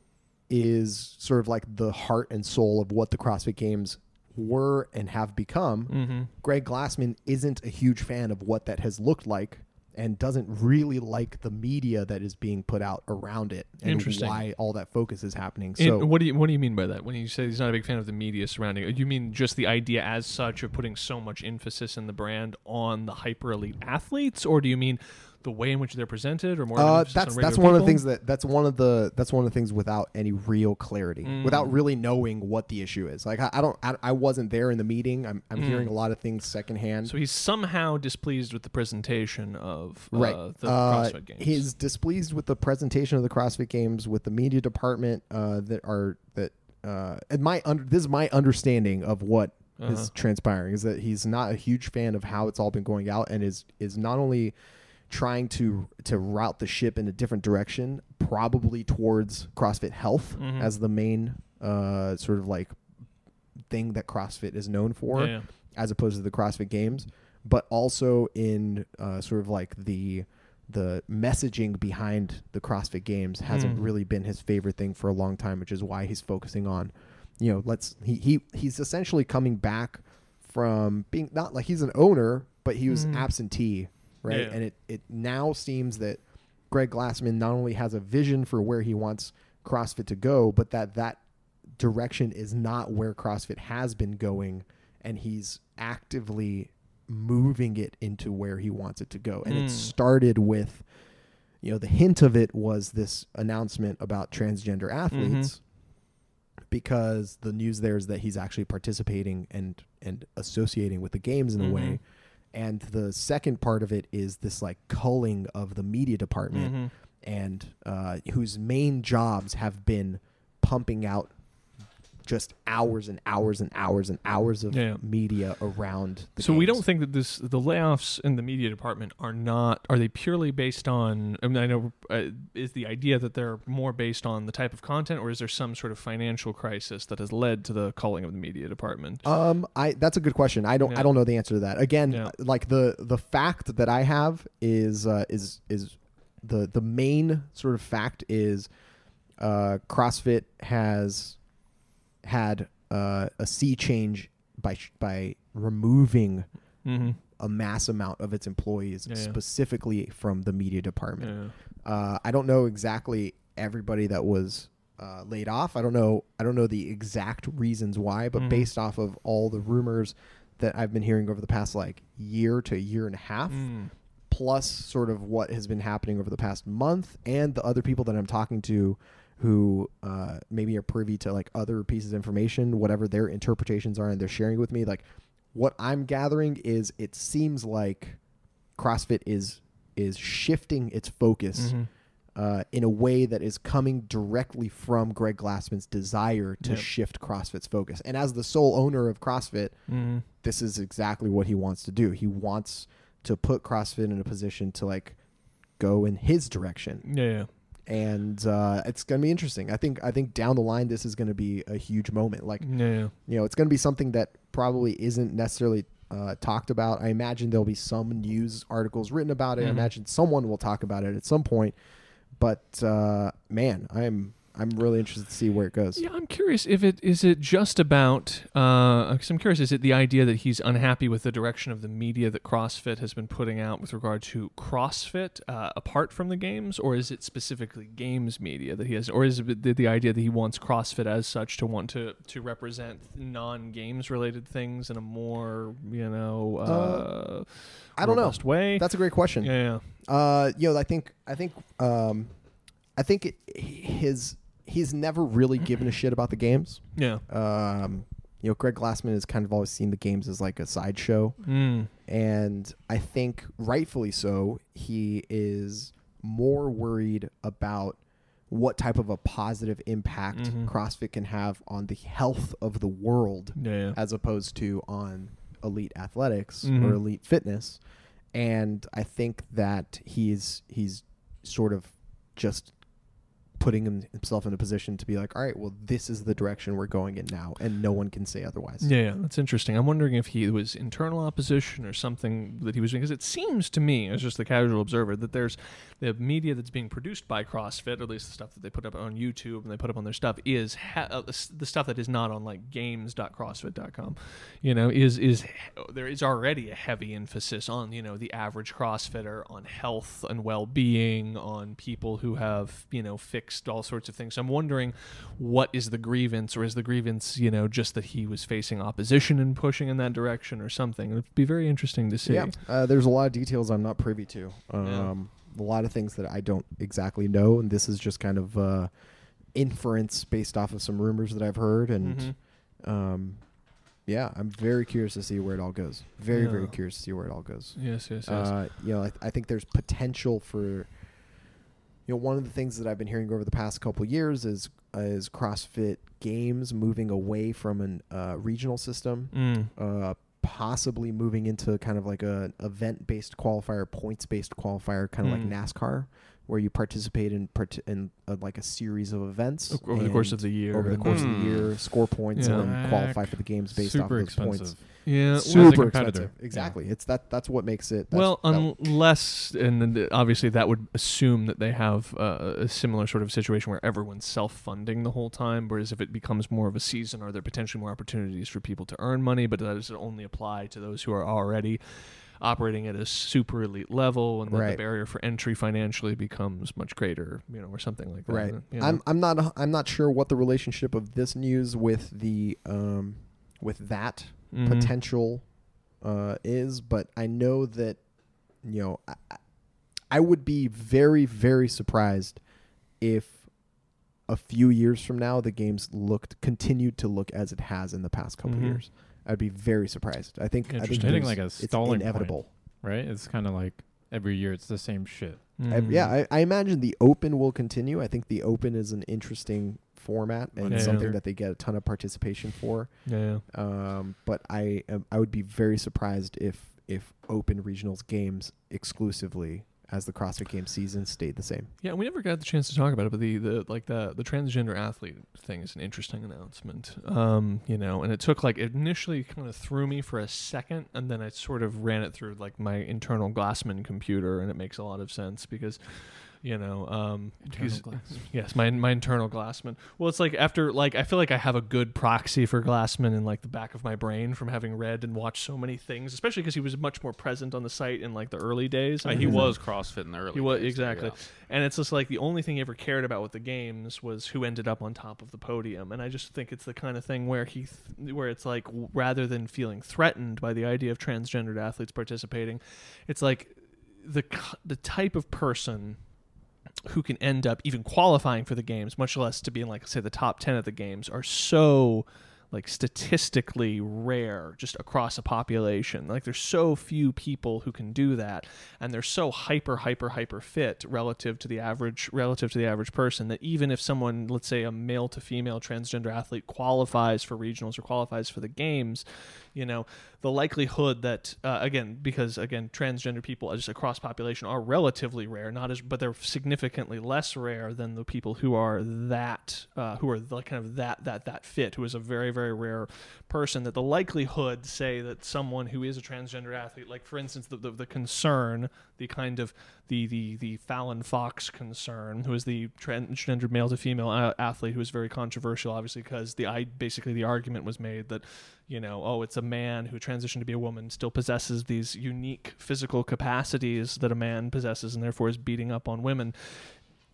is sort of like the heart and soul of what the CrossFit Games were and have become. Mm-hmm. Greg Glassman isn't a huge fan of what that has looked like and doesn't really like the media that is being put out around it and Interesting. why all that focus is happening. And So what do you what do you mean by that? When you say he's not a big fan of the media surrounding it, you mean just the idea as such of putting so much emphasis in the brand on the hyper elite athletes, or do you mean the way in which they're presented, or more? Uh, that's on that's one of the things that that's one of the that's one of the things without any real clarity, Mm. without really knowing what the issue is. Like I, I don't I, I wasn't there in the meeting. I'm I'm Mm. hearing a lot of things secondhand. So he's somehow displeased with the presentation of uh, right. the Uh, CrossFit games. He's displeased with the presentation of the CrossFit Games, with the media department uh, that are that. Uh, and my under, this is my understanding of what is Uh-huh. transpiring is that he's not a huge fan of how it's all been going out, and is is not only trying to to route the ship in a different direction, probably towards CrossFit Health Mhm. as the main uh, sort of like thing that CrossFit is known for Yeah. as opposed to the CrossFit Games, but also in uh, sort of like the the messaging behind the CrossFit Games hasn't Mm. really been his favorite thing for a long time, which is why he's focusing on, you know, let's he he he's essentially coming back from being not like he's an owner, but he was Mhm. absentee, right? Yeah. And it it now seems that Greg Glassman not only has a vision for where he wants CrossFit to go, but that that direction is not where CrossFit has been going, and he's actively moving it into where he wants it to go. And Hmm. it started with, you know, the hint of it was this announcement about transgender athletes. Because the news there is that he's actually participating and and associating with the games in a Mhm. way, and the second part of it is this like culling of the media department Mhm. and uh, whose main jobs have been pumping out just hours and hours and hours and hours of Yeah. media around. The So we don't think that this the layoffs in the media department are not are they purely based on I mean I know uh, is the idea that they're more based on the type of content or is there some sort of financial crisis that has led to the culling of the media department? Um, I that's a good question. I don't Yeah. I don't know the answer to that. Again, Yeah. like the the fact that I have is uh, is is the the main sort of fact is uh, CrossFit has had uh, a sea change by sh- by removing mm-hmm. a mass amount of its employees Yeah, yeah. specifically from the media department. Yeah. Uh, I don't know exactly everybody that was uh, laid off. I don't know. I don't know the exact reasons why, but Mhm. based off of all the rumors that I've been hearing over the past like year to year and a half, Mm. plus sort of what has been happening over the past month, and the other people that I'm talking to who uh, maybe are privy to like other pieces of information, whatever their interpretations are, and they're sharing with me. Like what I'm gathering is it seems like CrossFit is is shifting its focus Mhm. uh, in a way that is coming directly from Greg Glassman's desire to Yep. shift CrossFit's focus. And as the sole owner of CrossFit, Mhm. this is exactly what he wants to do. He wants to put CrossFit in a position to like go in his direction, Yeah, yeah. And uh, it's gonna be interesting. I think I think down the line this is gonna be a huge moment. Like Yeah, you know, it's gonna be something that probably isn't necessarily. Uh, talked about. I imagine there'll be some news articles written about it. I Mhm. imagine someone will talk about it at some point. But uh, man, I'm I'm really interested to see where it goes. Yeah, I'm curious if it is it just about. Uh, I'm curious, is it the idea that he's unhappy with the direction of the media that CrossFit has been putting out with regard to CrossFit uh, apart from the games, or is it specifically games media that he has, or is it the, the idea that he wants CrossFit as such to want to to represent non-games related things in a more you know uh, I don't know. way? That's a great question. yeah, yeah. Uh, you know, I think I think um, I think it, his he's never really given a shit about the games. yeah. Um, you know, Greg Glassman has kind of always seen the games as like a sideshow, Mm. and I think rightfully so. He is more worried about what type of a positive impact Mhm. CrossFit can have on the health of the world Yeah, yeah. as opposed to on elite athletics Mhm. or elite fitness. And I think that he's he's sort of just putting himself in a position to be like, all right, well, this is the direction we're going in now, and no one can say otherwise. Yeah, yeah, that's interesting. I'm wondering if he was internal opposition or something that he was doing. Because it seems to me, as just the casual observer, that there's the media that's being produced by CrossFit, or at least the stuff that they put up on YouTube and they put up on their stuff, is ha- uh, the stuff that is not on like games.crossfit.com. You know, is is there is already a heavy emphasis on you know the average CrossFitter, on health and well being, on people who have you know fixed all sorts of things. So I'm wondering what is the grievance, or is the grievance, you know, just that he was facing opposition and pushing in that direction, or something? It'd be very interesting to see. Yeah, uh, there's a lot of details I'm not privy to. Um, Yeah. A lot of things that I don't exactly know, and this is just kind of uh, inference based off of some rumors that I've heard. And Mhm. um, yeah, I'm very curious to see where it all goes. Very, very curious to see where it all goes. Yes, yes, yes. Uh, you know, I, I think there's potential for. You know, one of the things that I've been hearing over the past couple years is is CrossFit Games moving away from a uh, regional system Mm. Possibly moving into kind of like a event based qualifier, points based qualifier, kind of Hmm. like NASCAR, where you participate in part- in uh, like a series of events over the course of the year. Over the course of Hmm. the year, score points Yeah. and then qualify for the games based Super off of those expensive. points. yeah. well, As a Super competitor. expensive. Exactly. It's that. That's what makes it. That's, well, unless, and then th- obviously that would assume that they have uh, a similar sort of situation where everyone's self-funding the whole time. Whereas if it becomes more of a season, are there potentially more opportunities for people to earn money? But that does only apply to those who are already operating at a super elite level, and then the barrier for entry financially becomes much greater, you know, or something like that. right. you know? I'm I'm not I'm not sure what the relationship of this news with the um with that Mhm. potential uh, is, but I know that you know I, I- would be very very surprised if a few years from now the games looked continued to look as it has in the past couple Mhm. years. I'd be very surprised. I think I think Interesting. Hitting like a it's stalling point. inevitable. right? It's kind of like every year it's the same shit. I, Mhm. yeah, I, I imagine the Open will continue. I think the Open is an interesting format and Yeah. something that they get a ton of participation for. yeah, yeah. Um, but I am- I would be very surprised if if Open Regionals games exclusively as the CrossFit Games season stayed the same. Yeah, we never got the chance to talk about it, but the, the like the the transgender athlete thing is an interesting announcement. Um, you know, and it took like it initially kind of threw me for a second, and then I sort of ran it through like my internal Glassman computer, and it makes a lot of sense because, you know, um, because- yes, my my internal Glassman. Well, it's like after like I feel like I have a good proxy for Glassman in like the back of my brain from having read and watched so many things, especially because he was much more present on the site in like the early days. Uh, and he was CrossFit in the early. He was days, exactly, yeah. and it's just like the only thing he ever cared about with the games was who ended up on top of the podium. And I just think it's the kind of thing where he, th- where it's like w- rather than feeling threatened by the idea of transgendered athletes participating, it's like the the type of person who can end up even qualifying for the games, much less to be in like say the top ten of the games, are so like statistically rare just across a population. Like there's so few people who can do that and they're so hyper hyper hyper fit relative to the average relative to the average person that even if someone let's say a male to female transgender athlete qualifies for regionals or qualifies for the games, you know, the likelihood that uh, again because again transgender people just across population are relatively rare, not as but they're significantly less rare than the people who are that uh, who are like kind of that that that fit, who is a very very rare person. That the likelihood, say that someone who is a transgender athlete, like for instance the the, the concern, the kind of the the the Fallon Fox concern, who is the transgender male to female athlete, who is very controversial, obviously because the I basically the argument was made that you know, oh, it's a man who transitioned to be a woman, still possesses these unique physical capacities that a man possesses, and therefore is beating up on women,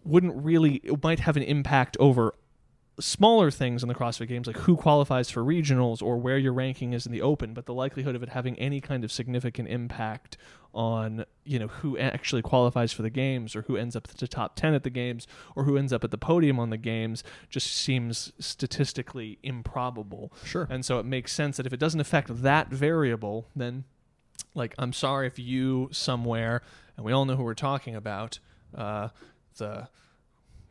wouldn't really, it might have an impact over smaller things in the CrossFit Games, like who qualifies for regionals or where your ranking is in the open, but the likelihood of it having any kind of significant impact on you know who actually qualifies for the games or who ends up at the top 10 at the games or who ends up at the podium on the games just seems statistically improbable Sure. and so it makes sense that if it doesn't affect that variable, then, like, I'm sorry if you somewhere, and we all know who we're talking about, uh, the.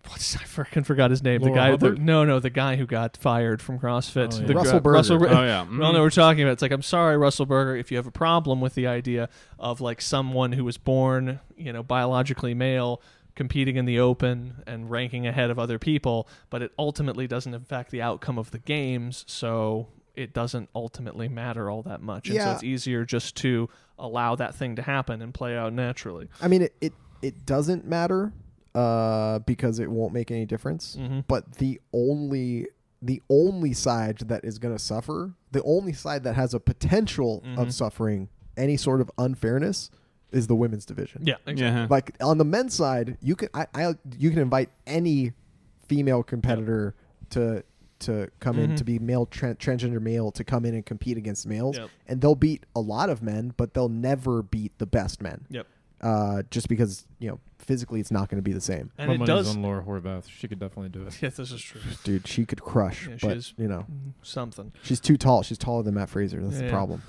What's, I freaking forgot his name. Laurel the guy, the, no, no, the guy who got fired from CrossFit. Oh, yeah. The Russell guy- Berger. Russell, Oh yeah. we all know what mm. we're talking about. It's like I'm sorry, Russell Berger, if you have a problem with the idea of like someone who was born, you know, biologically male competing in the open and ranking ahead of other people, but it ultimately doesn't affect the outcome of the games, so it doesn't ultimately matter all that much. And so it's easier just to allow that thing to happen and play out naturally. I mean, it it, it doesn't matter uh, because it won't make any difference. Mhm. But the only the only side that is going to suffer, the only side that has a potential Mhm. of suffering any sort of unfairness, is the women's division. Yeah, exactly. Yeah. Like on the men's side, you can I, I you can invite any female competitor to to come in Mhm. to be male tran transgender male to come in and compete against males, Yep. and they'll beat a lot of men, but they'll never beat the best men. Yep. Uh, just because you know physically it's not going to be the same. And My it money's does. on Laura Horvath. She could definitely do it. Yes, this is true. Dude, she could crush, Yeah, she but is- you know Something. she's too tall. She's taller than Matt Fraser. That's the Yeah. problem.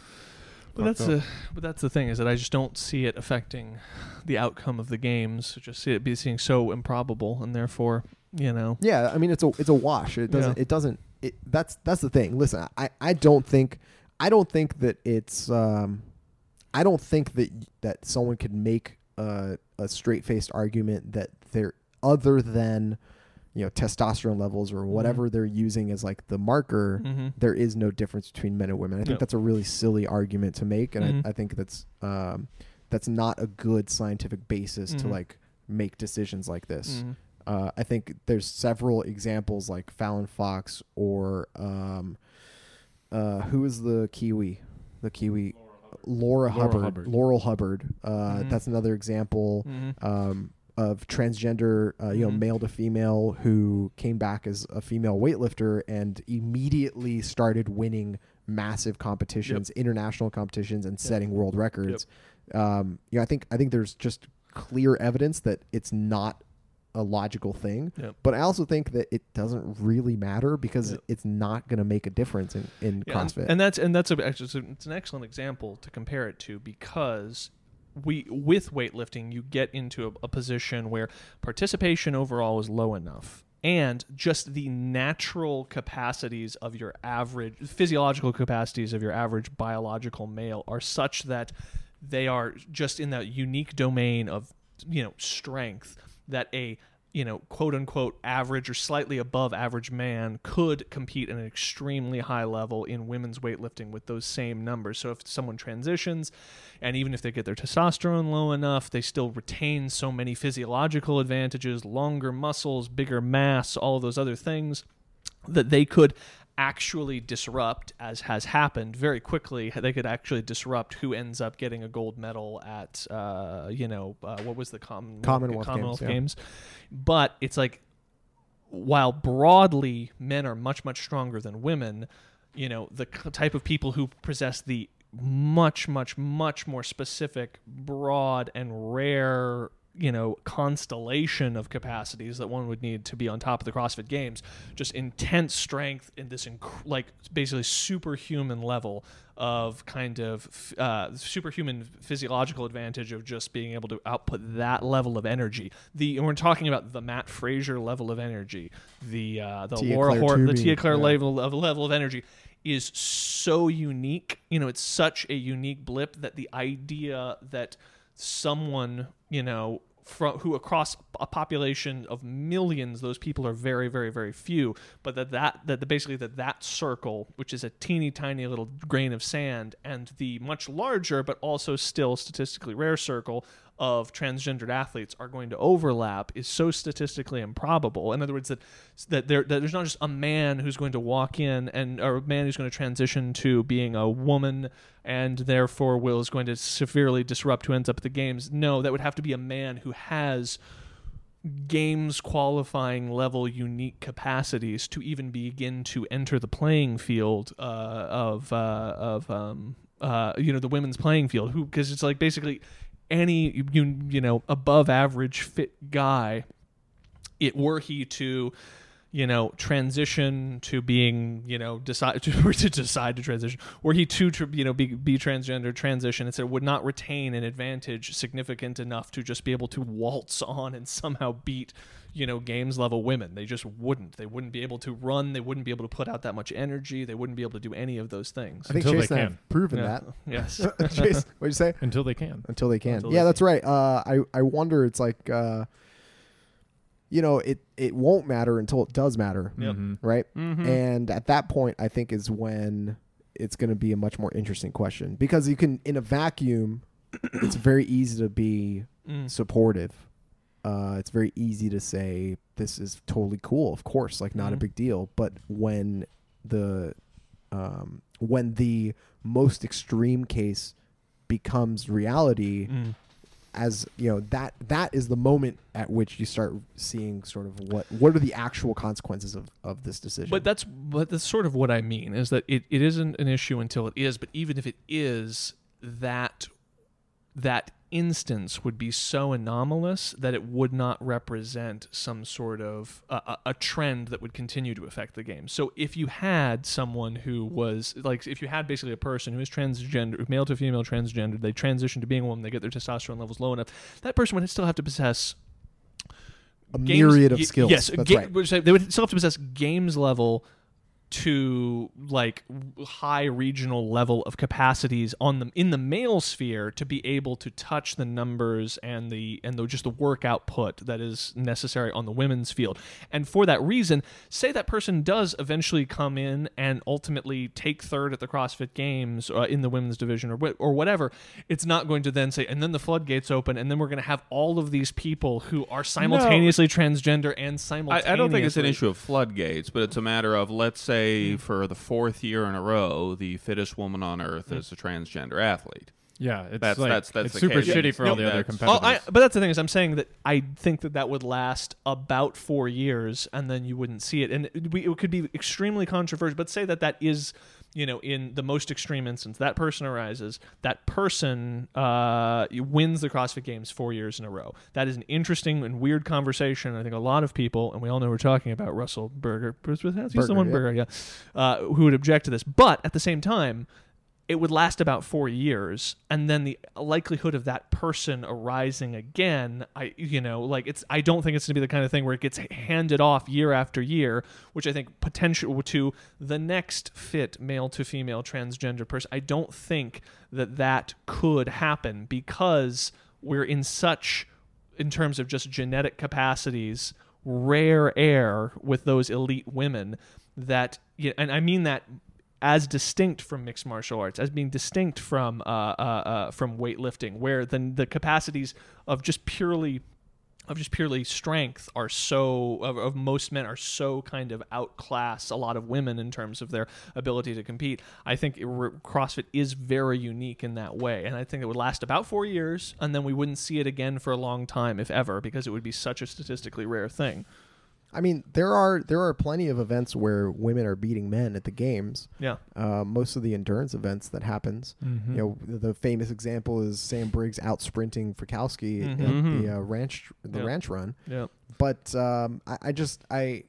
But that's Fucked the but that's the thing is that I just don't see it affecting the outcome of the games. I just see it being so improbable, and therefore, you know, Yeah, I mean it's a it's a wash. It doesn't Yeah. it doesn't it that's that's the thing. Listen, I I don't think I don't think that it's um I don't think that that someone could make a a straight-faced argument that they're other than you know testosterone levels or whatever they're using as like the marker Mhm. there is no difference between men and women. I think Yep. that's a really silly argument to make, and Mhm. I, I think that's um, that's not a good scientific basis to Mhm. like make decisions like this. Mhm. Uh, I think there's several examples like Fallon Fox or um, uh, who is the Kiwi, the Kiwi, Laura, Laura Hubbard, Hubbard. Laurel Hubbard. Uh, Mhm. That's another example Mhm. um, of transgender, uh, you know, Mhm. male to female who came back as a female weightlifter and immediately started winning massive competitions, international competitions, and setting world records. Um, you know, I think I think there's just clear evidence that it's not a logical thing. Yep. But I also think that it doesn't really matter because Yep. it's not going to make a difference in, in Yeah, CrossFit. and that's and that's a, actually it's, a, it's an excellent example to compare it to because we with weightlifting you get into a, a position where participation overall is low enough and just the natural capacities of your average physiological capacities of your average biological male are such that they are just in that unique domain of you know strength that a you know quote unquote average or slightly above average man could compete at an extremely high level in women's weightlifting with those same numbers. So if someone transitions and even if they get their testosterone low enough they still retain so many physiological advantages longer muscles bigger mass all of those other things that they could actually disrupt, as has happened very quickly. They could actually disrupt who ends up getting a gold medal at, uh, you know, uh, what was the com- Commonwealth Commonwealth Games, yeah. Games. But it's like, while broadly men are much much stronger than women, you know, the c- type of people who possess the much much much more specific, broad and rare you know constellation of capacities that one would need to be on top of the CrossFit Games. Just intense strength in this inc- like basically superhuman level of kind of uh, superhuman physiological advantage of just being able to output that level of energy. The and we're talking about the Matt Fraser level of energy, the uh, the Tia Laura Hort, the Tia-Clair yeah. level of level of energy is so unique. You know, it's such a unique blip that the idea that someone, you know, who across a population of millions, those people are very, very, very few, but that that that basically that that circle, which is a teeny tiny little grain of sand, and the much larger but also still statistically rare circle of transgendered athletes are going to overlap is so statistically improbable. In other words, that that, there, that there's not just a man who's going to walk in and or a man who's going to transition to being a woman and therefore will is going to severely disrupt who ends up at the games. No, that would have to be a man who has games qualifying level unique capacities to even begin to enter the playing field uh, of uh, of um, uh, you know the women's playing field who because it's like basically any you you know above average fit guy it were he to you know transition to being you know decide to, to decide to transition were he to you know be, be transgender transition it would not retain an advantage significant enough to just be able to waltz on and somehow beat you know games level women they just wouldn't they wouldn't be able to run they wouldn't be able to put out that much energy they wouldn't be able to do any of those things I think Until they Chase and I can. have proven Yeah. that. yes Chase, what'd you say? until they can. Until they can. Until yeah, they that's right. Uh, I I wonder. It's like, uh, you know, it it won't matter until it does matter, Yep. Mhm. right? Mhm. And at that point, I think is when it's going to be a much more interesting question because you can, in a vacuum, it's very easy to be Mm. supportive. Uh, it's very easy to say this is totally cool, of course, like not a Mhm. big deal. But when the um, when the most extreme case becomes reality, Mm. as you know that that is the moment at which you start seeing sort of what what are the actual consequences of, of this decision. But that's but that's sort of what I mean is that it, it isn't an issue until it is. But even if it is, that that instance would be so anomalous that it would not represent some sort of uh, a, trend that would continue to affect the game. So if you had someone who was like, if you had basically a person who is transgender, male to female transgender, they transition to being a woman, they get their testosterone levels low enough, that person would still have to possess a games- myriad of y- skills. Yes, that's ga- right. they would still have to possess games level to like high regional level of capacities on them in the male sphere to be able to touch the numbers and the and the just the work output that is necessary on the women's field. And for that reason, say that person does eventually come in and ultimately take third at the CrossFit Games uh, in the women's division or wh- or whatever, it's not going to then say and then the floodgates open and then we're going to have all of these people who are simultaneously transgender and I, simultaneously I don't think it's an issue of floodgates, but it's a matter of let's say for the fourth year in a row, the fittest woman on earth is a transgender athlete. Yeah, it's That's- like, that's- that's it's the super case. shitty for all No, the other that's- Oh, competitors. I, but that's the thing is, I'm saying that I think that that would last about four years, and then you wouldn't see it, and it, we, it could be extremely controversial. But say that that is, you know, in the most extreme instance, that person arises, that person uh, wins the CrossFit Games four years in a row. That is an interesting and weird conversation. I think a lot of people, and we all know we're talking about Russell Berger, he's the one yeah. Berger, yeah, uh, who would object to this. But at the same time it would last about four years and then the likelihood of that person arising again i you know like it's i don't think it's going to be the kind of thing where it gets handed off year after year which i think potential to the next fit male to female transgender person i don't think that that could happen because we're in such in terms of just genetic capacities rare air with those elite women that and I mean that as distinct from mixed martial arts, as being distinct from uh, uh, uh, from weightlifting, where then the capacities of just purely of just purely strength are so of, of most men are so kind of outclass a lot of women in terms of their ability to compete. I think it, CrossFit is very unique in that way, and I think it would last about four years, and then we wouldn't see it again for a long time, if ever, because it would be such a statistically rare thing. I mean, there are there are plenty of events where women are beating men at the games. Yeah. Uh, most of the endurance events that happens, Mm-hmm. you know, the, the famous example is Sam Briggs out sprinting Fikowski Mhm. at the uh, ranch the Yeah. ranch run. Yeah. But um, I, I just I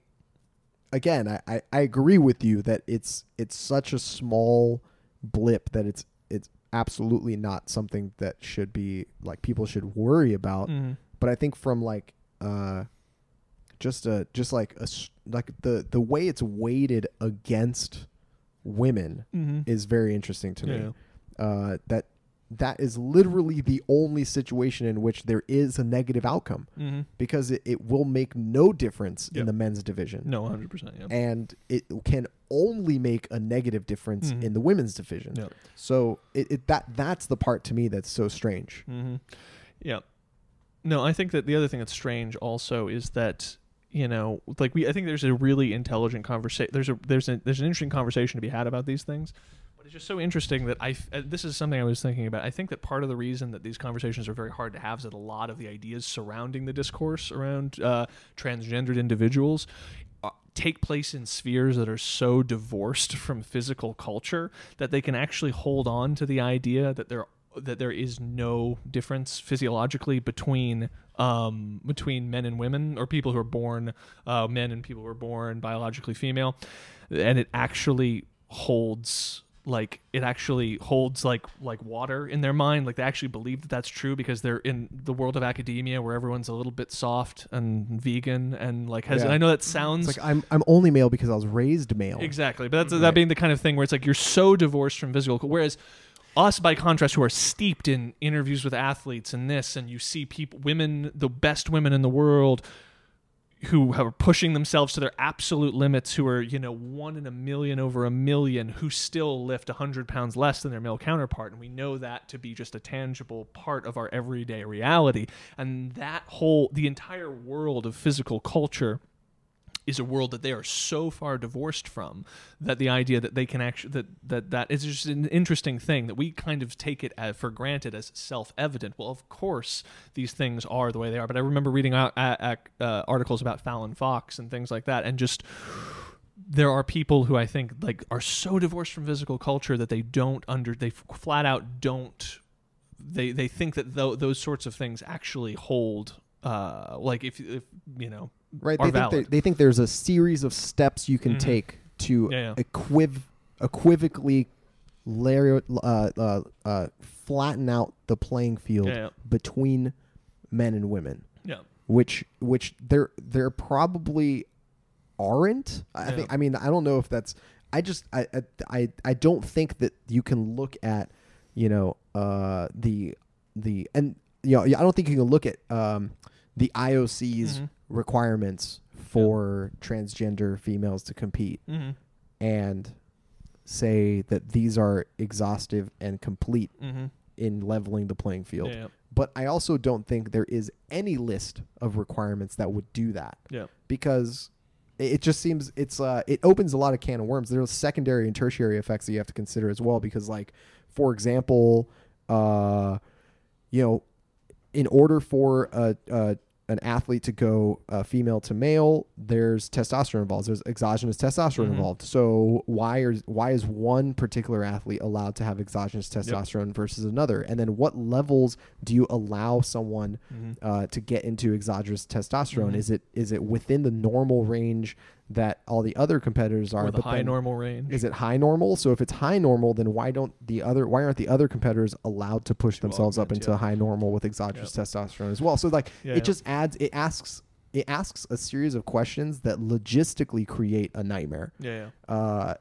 again I, I, I agree with you that it's it's such a small blip that it's it's absolutely not something that should be like people should worry about. Mhm. But I think from like uh just a just like a like the the way it's weighted against women Mhm. is very interesting to Yeah. me. Uh, that that is literally the only situation in which there is a negative outcome Mhm. because it, it will make no difference Yep. in the men's division No, hundred percent. Yeah. and it can only make a negative difference Mhm. in the women's division Yep. so it, it that that's the part to me that's so strange Mm-hmm. Yeah. No, I think that the other thing that's strange also is that you know, like we, I think there's a really intelligent conversation. There's a there's a there's an interesting conversation to be had about these things. But it's just so interesting that i uh, This is something I was thinking about. I think that part of the reason that these conversations are very hard to have is that a lot of the ideas surrounding the discourse around uh, transgendered individuals uh, take place in spheres that are so divorced from physical culture that they can actually hold on to the idea that there that there is no difference physiologically between um, between men and women or people who are born uh, men and people who are born biologically female, and it actually holds like it actually holds like like water in their mind. Like they actually believe that that's true because they're in the world of academia where everyone's a little bit soft and vegan and like has Yeah. I know that sounds it's like i'm i'm only male because i was raised male. Exactly, but that's that being the kind of thing where it's like you're so divorced from physical. Whereas us, by contrast, who are steeped in interviews with athletes and this, and you see people, women, the best women in the world, who are pushing themselves to their absolute limits, who are you know one in a million over a million, who still lift hundred pounds less than their male counterpart, and we know that to be just a tangible part of our everyday reality, and that whole the entire world of physical culture is a world that they are so far divorced from that the idea that they can actually that that that is just an interesting thing that we kind of take it as, for granted as self-evident. Well, of course these things are the way they are, but I remember reading out uh, articles about Fallon Fox and things like that, and just there are people who I think like are so divorced from physical culture that they don't under they flat out don't they they think that th- those sorts of things actually hold uh like if if you know right are they think valid. they, they think there's a series of steps you can Mhm. take to Yeah, yeah. equiv- equivocally layer, uh, uh, uh, flatten out the playing field Yeah, yeah. between men and women yeah which which there there probably aren't i Yeah. think i mean i don't know if that's i just I, I i i don't think that you can look at you know uh the the and you know i don't think you can look at um the ioc's Mhm. Requirements for transgender females to compete mm-hmm. and say that these are exhaustive and complete Mm-hmm. in leveling the playing field yeah but I also don't think there is any list of requirements that would do that yeah because it it just seems it's uh it opens a lot of can of worms. There's secondary and tertiary effects that you have to consider as well because like for example, uh you know, in order for a, a an athlete to go uh, female to male, there's testosterone involved. There's exogenous testosterone Mhm. involved. So why is why is one particular athlete allowed to have exogenous testosterone versus another? And then what levels do you allow someone mm-hmm. uh, to get into exogenous testosterone? Mhm. Is it is it within the normal range that all the other competitors are? or the But high then normal range Is it high normal? So if it's high normal, then why don't the other why aren't the other competitors allowed to push To themselves up into yeah. high normal with exogenous testosterone as well? So like Yeah, it yeah. just adds it asks it asks a series of questions that logistically create a nightmare. yeah yeah Uh,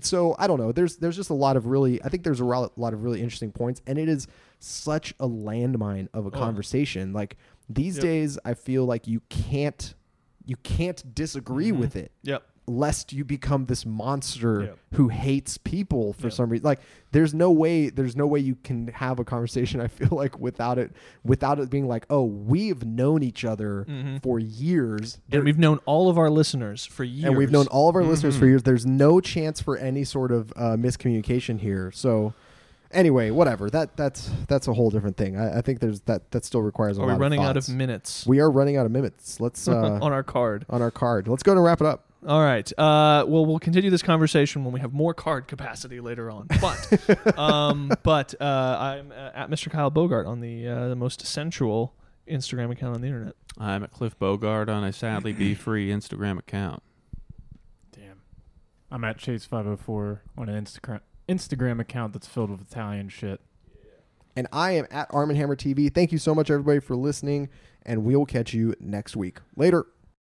so I don't know. There's there's just a lot of really I think there's a lot of really interesting points, and it is such a landmine of a Oh. conversation. Like these Yep. days, I feel like you can't you can't disagree Mhm. with it yep lest you become this monster Yep. who hates people for Yep. some reason like there's no way there's no way you can have a conversation i feel like without it without it being like oh we've known each other Mhm. for years and we've known all of our listeners for years and we've known all of our listeners for Mhm. years there's no chance for any sort of uh, miscommunication here so anyway whatever that that's that's a whole different thing i, I think there's that that still requires a are lot we running of out of minutes we are running out of minutes let's uh, on our card on our card let's go and wrap it up All right. Uh, well, we'll continue this conversation when we have more card capacity later on. But, um, but uh, I'm uh, at Mr. Kyle Bogart on the uh, the most sensual Instagram account on the internet. I'm at Cliff Bogart on a sadly be free Instagram account. Damn. I'm at Chase504 on an Instagram Instagram account that's filled with Italian shit. And I am at Arm Hammer TV. Thank you so much, everybody, for listening, and we will catch you next week. Later.